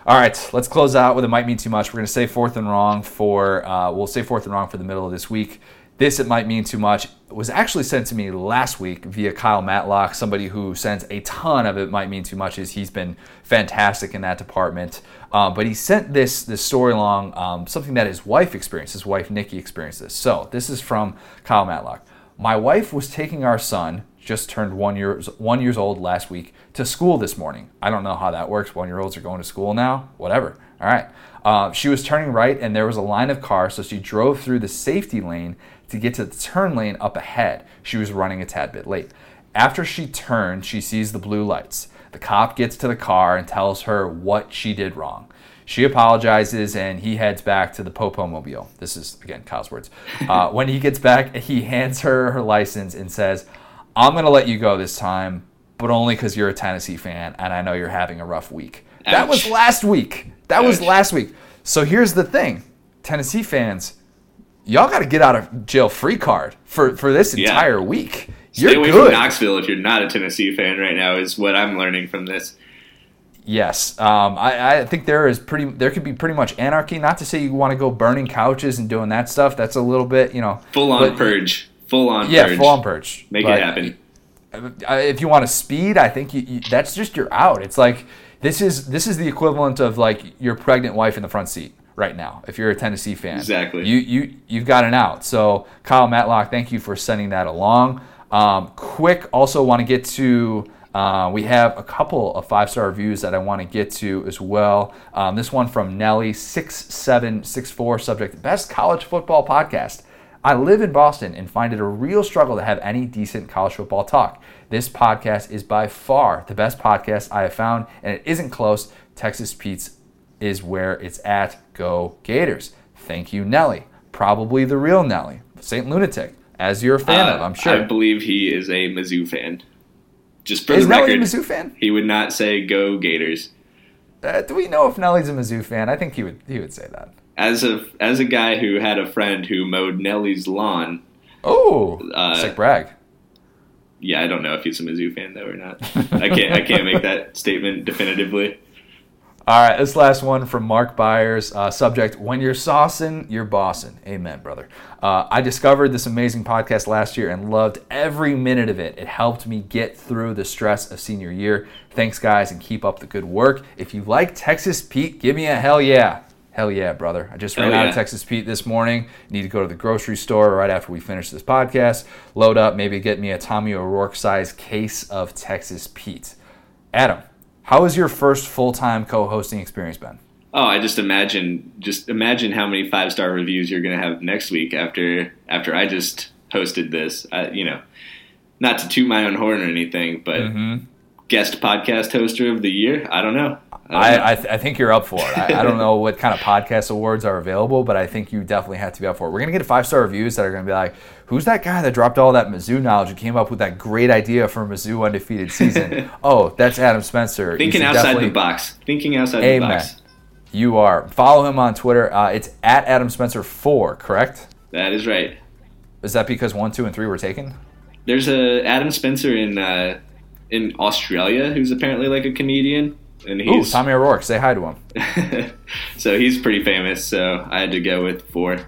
Speaker 1: All right, let's close out with it might mean too much. We're going to say fourth and wrong for uh, we'll say fourth and wrong for the middle of this week. This it might mean too much was actually sent to me last week via Kyle Matlock, somebody who sends a ton of it might mean too much. He's been fantastic in that department. Um, but he sent this this story along, um, something that his wife experienced. His wife Nikki experienced this. So this is from Kyle Matlock. My wife was taking our son, just turned one years one years old last week, to school this morning. I don't know how that works. One year olds are going to school now. Whatever. All right. Uh, she was turning right, and there was a line of cars, so she drove through the safety lane to get to the turn lane up ahead. She was running a tad bit late. After she turned, she sees the blue lights. The cop gets to the car and tells her what she did wrong. She apologizes and he heads back to the Popo Mobile. This is, again, Kyle's words. Uh, when he gets back, he hands her her license and says, I'm going to let you go this time, but only because you're a Tennessee fan and I know you're having a rough week. That was last week. That was last week. So here's the thing Tennessee fans, y'all got to get out of jail free card for, for this
Speaker 2: Yeah.
Speaker 1: entire week.
Speaker 2: Stay
Speaker 1: You're
Speaker 2: away
Speaker 1: good.
Speaker 2: from Knoxville if you're not a Tennessee fan right now is what I'm learning from this.
Speaker 1: Yes, um, I, I think there is pretty. There could be pretty much anarchy. Not to say you want to go burning couches and doing that stuff. That's a little bit, you know.
Speaker 2: Full on purge. Full on
Speaker 1: Yeah,
Speaker 2: purge.
Speaker 1: full on purge.
Speaker 2: Make
Speaker 1: But
Speaker 2: it happen.
Speaker 1: Uh, If you want to speed, I think you, you, that's just you're out. It's like this is this is the equivalent of like your pregnant wife in the front seat right now. If you're a Tennessee fan,
Speaker 2: Exactly.
Speaker 1: You you you've got an out. So Kyle Matlock, thank you for sending that along. Um, quick, also want to get to. Uh, we have a couple of five star reviews that I want to get to as well. Um, this one from Nelly six seven six four subject best college football podcast. I live in Boston and find it a real struggle to have any decent college football talk. This podcast is by far the best podcast I have found, and it isn't close. Texas Pete's is where it's at. Go Gators. Thank you, Nelly. Probably the real Nelly. St. Lunatic, as you're a fan of,
Speaker 2: Uh,
Speaker 1: I'm sure.
Speaker 2: I believe he is a Mizzou fan. Just for
Speaker 1: is
Speaker 2: the
Speaker 1: Nelly
Speaker 2: record,
Speaker 1: a Mizzou fan?
Speaker 2: he would not say "Go Gators."
Speaker 1: Uh, do we know if Nelly's a Mizzou fan? I think he would. He would say that.
Speaker 2: As a as a guy who had a friend who mowed Nelly's lawn.
Speaker 1: Oh,
Speaker 2: Uh,
Speaker 1: sick brag.
Speaker 2: Yeah, I don't know if he's a Mizzou fan though or not. I can't I can't make that statement definitively.
Speaker 1: All right, this last one from Mark Byers. Uh, subject: When you're saucing, you're bossing. Amen, brother. Uh, I discovered this amazing podcast last year and loved every minute of it. It helped me get through the stress of senior year. Thanks, guys, and keep up the good work. If you like Texas Pete, give me a hell yeah. Hell yeah, brother. I just ran
Speaker 2: Hell
Speaker 1: out of Texas Pete this morning. Need to go to the grocery store right after we finish this podcast. Load up, maybe get me a Tommy O'Rourke size case of Texas Pete. Adam, how has your first full time co hosting experience been?
Speaker 2: Oh, I just imagine just imagine how many five star reviews you're going to have next week after after I just hosted this. I, you know, not to toot my own horn or anything, but
Speaker 1: Mm-hmm.
Speaker 2: guest podcast hoster of the year. I don't know. I.
Speaker 1: I, th- I think you're up for it. I, I don't know what kind of podcast awards are available, but I think you definitely have to be up for it. We're going to get five star reviews that are going to be like, who's that guy that dropped all that Mizzou knowledge and came up with that great idea for Mizzou undefeated season? oh, that's Adam Spencer.
Speaker 2: Thinking outside the box. Thinking outside
Speaker 1: Amen.
Speaker 2: the box.
Speaker 1: You are. Follow him on Twitter. Uh, it's at Adam Spencer4, correct?
Speaker 2: That is right.
Speaker 1: Is that because one, two, and three were taken?
Speaker 2: There's a Adam Spencer in uh, in Australia who's apparently like a comedian, and
Speaker 1: Ooh,
Speaker 2: he's
Speaker 1: Tommy O'Rourke. Say hi to him.
Speaker 2: so he's pretty famous. So I had to go with four.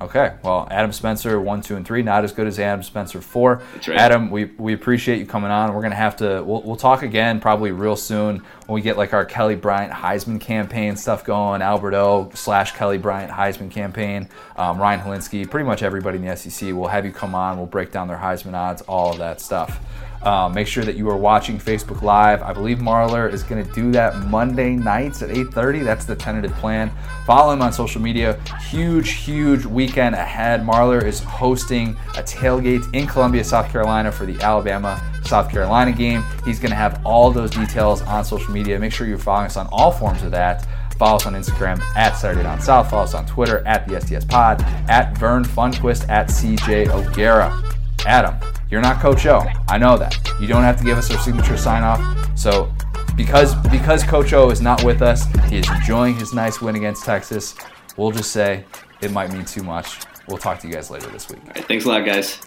Speaker 1: Okay, well, Adam Spencer, one, two, and three, not as good as Adam Spencer, four.
Speaker 2: That's right.
Speaker 1: Adam, we, we appreciate you coming on. We're gonna have to we'll, we'll talk again probably real soon when we get like our Kelly Bryant Heisman campaign stuff going. Albert O slash Kelly Bryant Heisman campaign. Um, Ryan Hilinski, pretty much everybody in the SEC. We'll have you come on. We'll break down their Heisman odds, all of that stuff. Um, make sure that you are watching Facebook Live. I believe Marler is going to do that Monday nights at 8:30. That's the tentative plan. Follow him on social media. Huge, huge weekend ahead. Marler is hosting a tailgate in Columbia, South Carolina for the Alabama South Carolina game. He's going to have all those details on social media. Make sure you're following us on all forms of that. Follow us on Instagram at Saturday Down South. Follow us on Twitter at the SDS Pod, at Vern Funquist, at CJ O'Gara. Adam, you're not Coach O. I know that. You don't have to give us our signature sign off. So because because Coach O is not with us, he is enjoying his nice win against Texas. We'll just say it might mean too much. We'll talk to you guys later this week.
Speaker 2: All right, thanks a lot, guys.